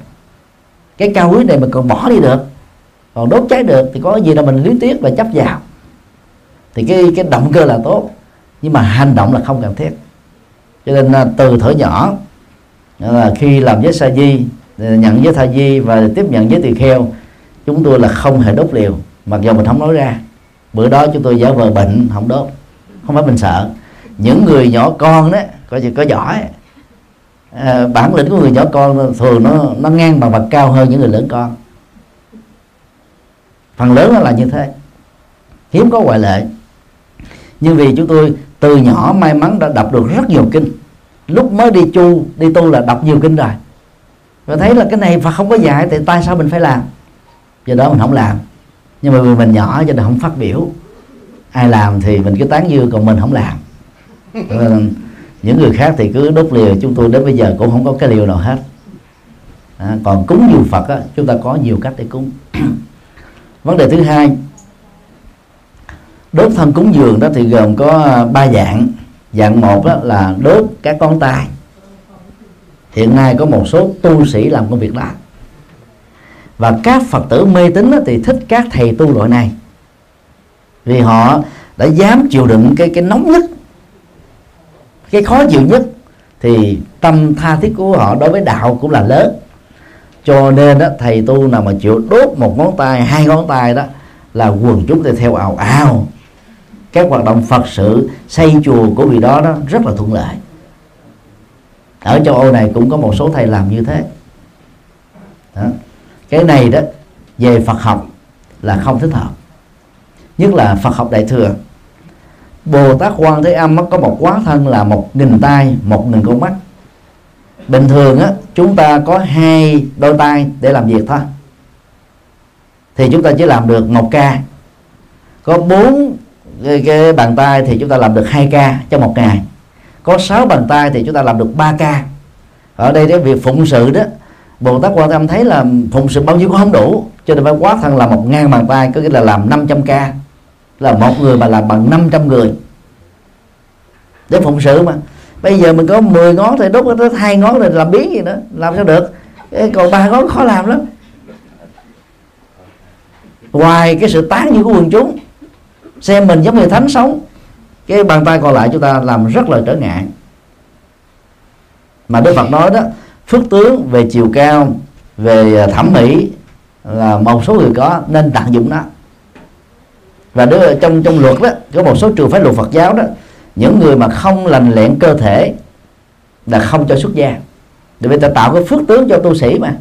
Cái cao quý này mình còn bỏ đi được còn đốt cháy được thì có gì là mình lý tiếc và chấp vào. Thì cái cái động cơ là tốt nhưng mà hành động là không cần thiết. Cho nên à, từ thở nhỏ là khi làm với sa di à, nhận với tha di và tiếp nhận với tỳ kheo chúng tôi là không hề đốt liều mặc dù mình không nói ra. Bữa đó chúng tôi giả vờ bệnh không đốt không phải mình sợ. Những người nhỏ con đó có gì có giỏi. À, bản lĩnh của người nhỏ con thường nó nó ngang bằng mặt cao hơn những người lớn con phần lớn là như thế. Hiếm có ngoại lệ. Nhưng vì chúng tôi từ nhỏ may mắn đã đọc được rất nhiều kinh. Lúc mới đi chu đi tu là đọc nhiều kinh rồi. Và thấy là cái này Phật không có dạy thì tại sao mình phải làm? Do đó mình không làm. Nhưng mà vì mình nhỏ cho nên không phát biểu. Ai làm thì mình cứ tán dương còn mình không làm. Những người khác thì cứ đốt liều chúng tôi đến bây giờ cũng không có cái liều nào hết. À, còn cúng dường phật á, chúng ta có nhiều cách để cúng. vấn đề thứ hai, đốt thân cúng dường đó thì gồm có à, ba dạng. Dạng một đó là đốt các con tay. Hiện nay có một số tu sĩ làm công việc đó. Và các phật tử mê tín thì thích các thầy tu loại này. Vì họ đã dám chịu đựng cái cái nóng nhất, cái khó chịu nhất, thì tâm tha thiết của họ đối với đạo cũng là lớn cho nên đó, thầy tu nào mà chịu đốt một ngón tay hai ngón tay đó là quần chúng thì theo ào ào các hoạt động phật sự xây chùa của vị đó đó rất là thuận lợi. Ở châu âu này cũng có một số thầy làm như thế. Đó. cái này đó về phật học là không thích hợp. Nhất là phật học đại thừa. Bồ tát quan thế âm có một quá thân là một nghìn tay một nghìn con mắt bình thường á chúng ta có hai đôi tay để làm việc thôi. Thì chúng ta chỉ làm được một ca. Có bốn cái, cái bàn tay thì chúng ta làm được hai ca trong một ngày. Có sáu bàn tay thì chúng ta làm được ba ca. Ở đây cái việc phụng sự đó Bồ Tát Quan Tâm thấy là phụng sự bao nhiêu cũng không đủ cho nên phải quá thân là một ngàn bàn tay có nghĩa là làm 500 ca. Là một người mà làm bằng 500 người. Để phụng sự mà bây giờ mình có 10 ngón thì đốt tới hai ngón thì làm biến gì nữa làm sao được? Còn ba ngón khó làm lắm. Ngoài cái sự tán như của quần chúng xem mình giống như thánh sống cái bàn tay còn lại chúng ta làm rất là trở ngại. Mà Đức Phật nói đó phước tướng về chiều cao về à, thẩm mỹ là một số người có nên tận dụng nó. Và đứa, trong trong luật đó có một số trường phái luật Phật giáo đó những người mà không lành lẹn cơ thể là không cho xuất gia. Để người ta tạo cái phước tướng cho tu sĩ mà.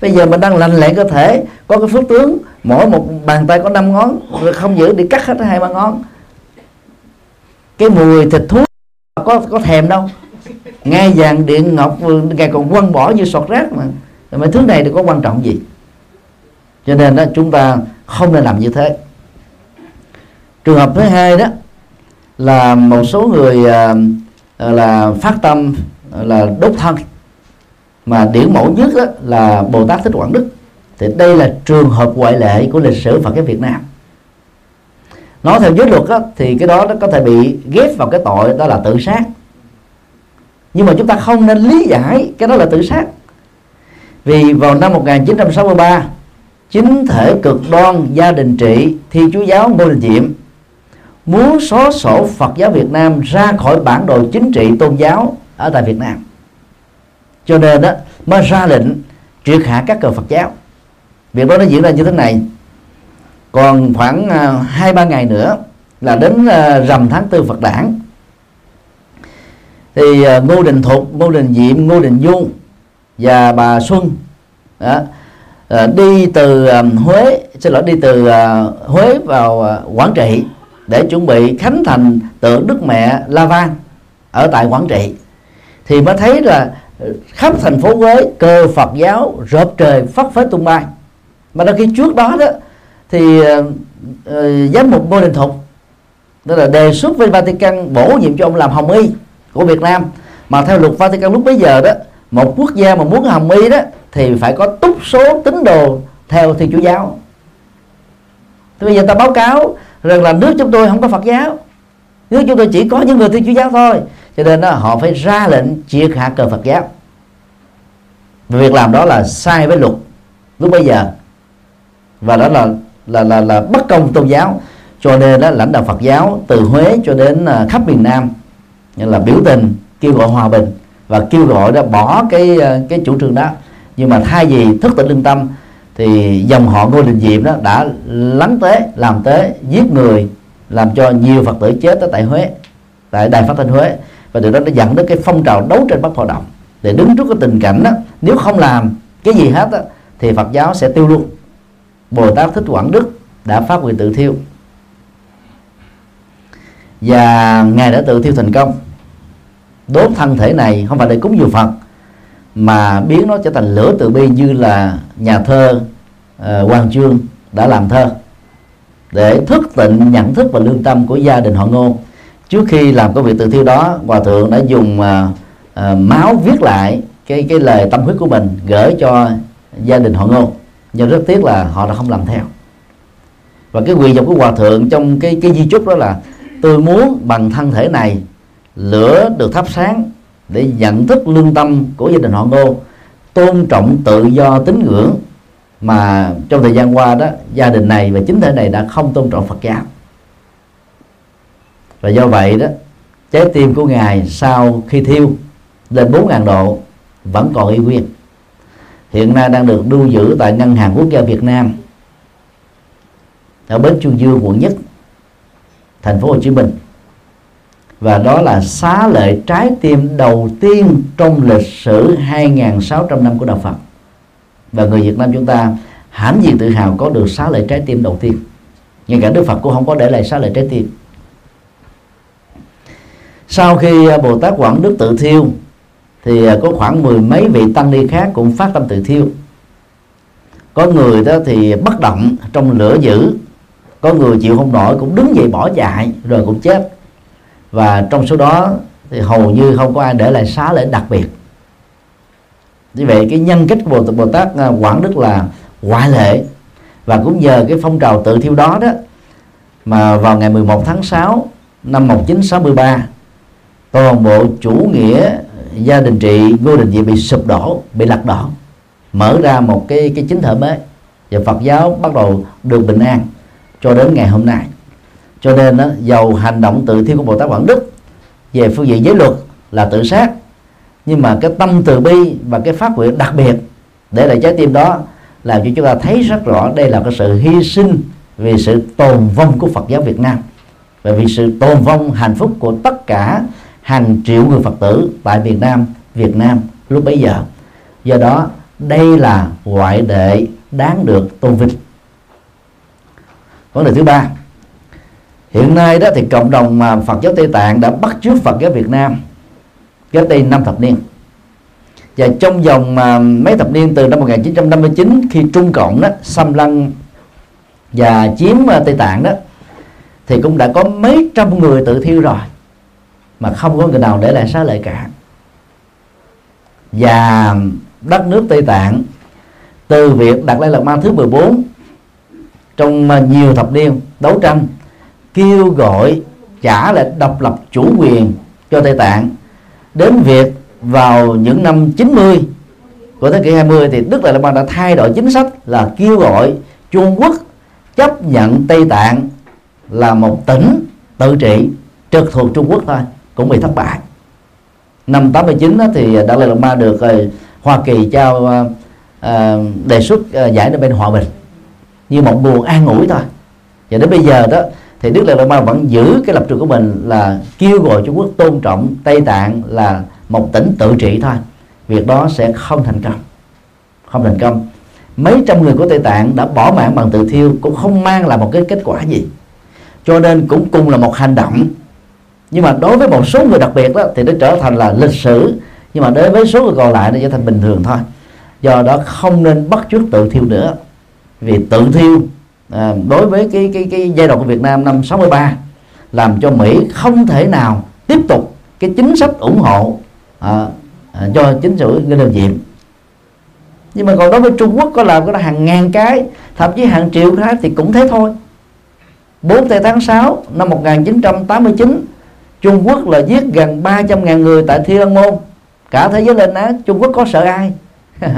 Bây giờ mình đang lành lẹn cơ thể, có cái phước tướng, mỗi một bàn tay có năm ngón, rồi không giữ đi cắt hết hai ba ngón. Cái mùi thịt thú có có thèm đâu. Ngay vàng điện ngọc ngài còn quăng bỏ như sọt rác mà. Mấy thứ này thì có quan trọng gì? Cho nên đó, chúng ta không nên làm như thế. Trường hợp thứ hai đó là một số người à, à là phát tâm à, là đốt thân. Mà điển mẫu nhất đó là Bồ Tát Thích Quảng Đức. Thì đây là trường hợp ngoại lệ của lịch sử Phật giáo Việt Nam. Nói theo giới luật đó, thì cái đó nó có thể bị ghép vào cái tội đó là tự sát. Nhưng mà chúng ta không nên lý giải cái đó là tự sát. Vì vào năm 1963 chính thể cực đoan gia đình trị thi chúa giáo Ngô Đình Diệm muốn xóa sổ Phật giáo Việt Nam ra khỏi bản đồ chính trị tôn giáo ở tại Việt Nam. Cho nên đó mới ra lệnh triệt hạ các cờ Phật giáo. Việc đó nó diễn ra như thế này. Còn khoảng à, hai ba ngày nữa là đến à, rằm tháng tư Phật đản. Thì à, Ngô Đình Thục, Ngô Đình Diệm, Ngô Đình Du và bà Xuân đó, đi từ Huế xin lỗi đi từ Huế vào Quảng Trị để chuẩn bị khánh thành tượng Đức Mẹ La Vang ở tại Quảng Trị thì mới thấy là khắp thành phố Huế cờ Phật giáo rợp trời phất phới tung bay. Mà đôi khi trước đó đó thì uh, giám mục Ngô Đình Thục đó là đề xuất với Vatican bổ nhiệm cho ông làm hồng y của Việt Nam. Mà theo luật Vatican lúc bấy giờ đó một quốc gia mà muốn hồng y đó thì phải có túc số tín đồ theo thiên chúa giáo. Thì bây giờ ta báo cáo rằng là nước chúng tôi không có Phật giáo. Nước chúng tôi chỉ có những người thiên chúa giáo thôi. Cho nên đó, họ phải ra lệnh triệt hạ cờ Phật giáo. Việc làm đó là sai với luật lúc bây giờ. Và đó là là là là bất công tôn giáo. Cho nên đó lãnh đạo Phật giáo từ Huế cho đến à, khắp miền Nam như là biểu tình kêu gọi hòa bình và kêu gọi đó bỏ cái à, cái chủ trương đó. Nhưng mà thay vì thức tỉnh lương tâm thì dòng họ Ngô Đình Diệm đó đã lắng tế làm tế giết người làm cho nhiều Phật tử chết ở tại Huế tại đài phát thanh Huế. Và điều đó nó dẫn đến cái phong trào đấu tranh bắt phò động để đứng trước cái tình cảnh đó, nếu không làm cái gì hết đó, thì Phật giáo sẽ tiêu luôn. Bồ Tát Thích Quảng Đức đã phát nguyện tự thiêu. Và ngài đã tự thiêu thành công. Đốt thân thể này không phải để cúng dường Phật mà biến nó trở thành lửa từ bi như là nhà thơ ờ, uh, Hoàng Chương đã làm thơ. Để thức tịnh nhận thức và lương tâm của gia đình họ Ngô trước khi làm công việc từ thiêu đó hòa thượng đã dùng uh, uh, máu viết lại cái cái lời tâm huyết của mình gửi cho gia đình họ Ngô. Nhưng rất tiếc là họ đã không làm theo. Và cái quyền vọng của hòa thượng trong cái cái di chúc đó là tôi muốn bằng thân thể này lửa được thắp sáng để nhận thức lương tâm của gia đình họ ngô, tôn trọng tự do tín ngưỡng mà trong thời gian qua đó, gia đình này và chính thể này đã không tôn trọng Phật giáo. Và do vậy đó, trái tim của ngài sau khi thiêu lên 4.000 độ vẫn còn y nguyên. Hiện nay đang được lưu giữ tại ngân hàng quốc gia Việt Nam, ở bến Chuông Dương quận nhất, thành phố Hồ Chí Minh và đó là xá lệ trái tim đầu tiên trong lịch sử 2.600 năm của đạo Phật. Và người Việt Nam chúng ta hãnh diện tự hào có được xá lệ trái tim đầu tiên. Ngay cả Đức Phật cũng không có để lại xá lệ trái tim. Sau khi à, Bồ Tát Quảng Đức tự thiêu, thì à, có khoảng mười mấy vị tăng ni khác cũng phát tâm tự thiêu. Có người đó thì bất động trong lửa dữ, có người chịu không nổi cũng đứng dậy bỏ chạy rồi cũng chết và trong số đó thì hầu như không có ai để lại xá lễ đặc biệt. Như vậy cái nhân cách của Bồ Tát à, Quảng Đức là ngoại lệ. Và cũng nhờ cái phong trào tự thiêu đó đó mà vào ngày 11 tháng 6 năm 1963 toàn bộ chủ nghĩa gia đình trị Ngô Đình Diệm bị sụp đổ, bị lật đổ, mở ra một cái cái chính thể mới. Và Phật giáo bắt đầu được bình an cho đến ngày hôm nay cho nên đó, dầu hành động tự thiêu của Bồ Tát Quảng Đức về phương diện giới luật là tự sát. Nhưng mà cái tâm từ bi và cái phát nguyện đặc biệt để lại trái tim đó làm cho chúng ta thấy rất rõ đây là cái sự hy sinh vì sự tồn vong của Phật giáo Việt Nam và vì sự tồn vong hạnh phúc của tất cả hàng triệu người Phật tử tại Việt Nam Việt Nam lúc bấy giờ. Do đó đây là ngoại đệ đáng được tôn vinh. Vấn đề thứ ba hiện nay đó thì cộng đồng mà Phật giáo Tây Tạng đã bắt chước Phật giáo Việt Nam cách đây năm thập niên. Và trong vòng mà mấy thập niên từ năm 1959 khi Trung Cộng đó xâm lăng và chiếm à, Tây Tạng đó, thì cũng đã có mấy trăm người tự thiêu rồi, mà không có người nào để lại xá lợi cả. Và đất nước Tây Tạng từ việc đặt Lai Lạt Ma thứ 14 trong à, nhiều thập niên đấu tranh kêu gọi trả lại độc lập chủ quyền cho Tây Tạng. Đến việc vào những năm 90 của thế kỷ 20 thì Đức Đại Lạt Ma đã thay đổi chính sách là kêu gọi Trung Quốc chấp nhận Tây Tạng là một tỉnh tự trị trực thuộc Trung Quốc thôi cũng bị thất bại. Năm 89 đó thì Đại Lạt Ma được uh, Hoa Kỳ trao uh, uh, đề xuất uh, giải Nobel hòa bình như một buồn an ủi thôi. Và đến bây giờ đó thì Đức Lạt Ma vẫn giữ cái lập trường của mình là kêu gọi Trung Quốc tôn trọng Tây Tạng là một tỉnh tự trị thôi. Việc đó sẽ không thành công. Không thành công. Mấy trăm người của Tây Tạng đã bỏ mạng bằng tự thiêu cũng không mang lại một cái kết quả gì. Cho nên cũng cùng là một hành động. Nhưng mà đối với một số người đặc biệt đó, thì nó trở thành là lịch sử. Nhưng mà đối với số người còn lại nó trở thành bình thường thôi. Do đó không nên bắt chước tự thiêu nữa. Vì tự thiêu à, đối với cái cái cái giai đoạn của Việt Nam năm 63 làm cho Mỹ không thể nào tiếp tục cái chính sách ủng hộ à, à, cho chính sự cái đơn diện nhưng mà còn đối với Trung Quốc có làm cái đó hàng ngàn cái thậm chí hàng triệu cái thì cũng thế thôi. 4 tây tháng 6 năm 1989 Trung Quốc là giết gần 300.000 người tại Thiên An Môn. Cả thế giới lên án Trung Quốc có sợ ai?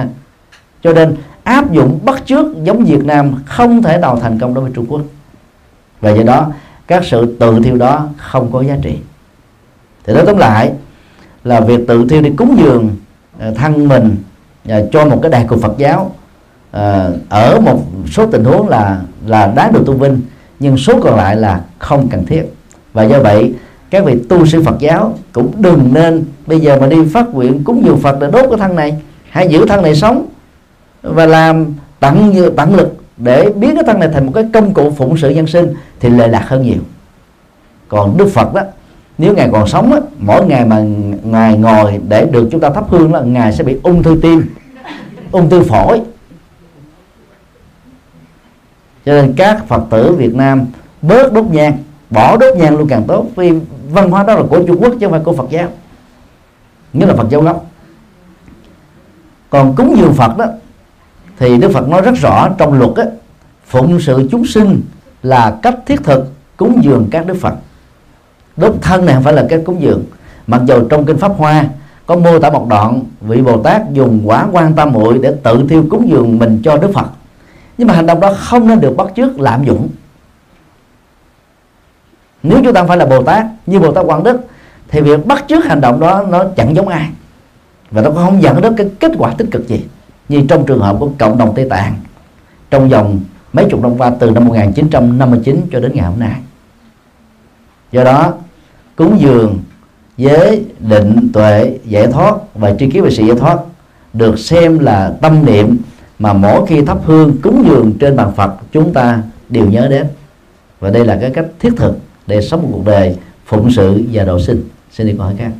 Cho nên áp dụng bắt chước giống Việt Nam không thể nào thành công đối với Trung Quốc. Và do đó, các sự tự thiêu đó không có giá trị. Thì nói tóm lại là việc tự thiêu đi cúng dường à, thân mình à, cho một cái đài của Phật giáo à, ở một số tình huống là là đáng được tôn vinh, nhưng số còn lại là không cần thiết. Và do vậy, các vị tu sĩ Phật giáo cũng đừng nên bây giờ mà đi phát nguyện cúng dường Phật để đốt cái thân này, hãy giữ thân này sống và làm tặng tặng lực để biến cái thân này thành một cái công cụ phụng sự nhân sinh thì lệ lạc hơn nhiều. Còn Đức Phật đó nếu ngài còn sống á, mỗi ngày mà ngài ngồi để được chúng ta thắp hương là ngài sẽ bị ung thư tim ung thư phổi. Cho nên các phật tử Việt Nam bớt đốt nhang bỏ đốt nhang luôn càng tốt vì văn hóa đó là của Trung Quốc chứ không phải của Phật giáo. Nghĩa là Phật giáo gốc. Còn cúng dường Phật đó thì Đức Phật nói rất rõ trong luật á, phụng sự chúng sinh là cách thiết thực cúng dường các Đức Phật. Đốt thân này không phải là cái cúng dường. Mặc dù trong kinh pháp hoa có mô tả một đoạn vị bồ tát dùng quả quan tam muội để tự thiêu cúng dường mình cho đức phật nhưng mà hành động đó không nên được bắt chước lạm dụng. Nếu chúng ta phải là bồ tát như bồ tát quang đức thì việc bắt chước hành động đó nó chẳng giống ai. Và nó cũng không dẫn đến cái kết quả tích cực gì như trong trường hợp của cộng đồng Tây Tạng, trong vòng mấy chục năm qua, từ năm 1959 cho đến ngày hôm nay. Do đó, cúng dường giới định tuệ, giải thoát và tri kiến về sự giải thoát được xem là tâm niệm mà mỗi khi thắp hương cúng dường trên bàn Phật, chúng ta đều nhớ đến. Và đây là cái cách thiết thực để sống một cuộc đời phụng sự và độ sinh. Xin đi câu hỏi khác.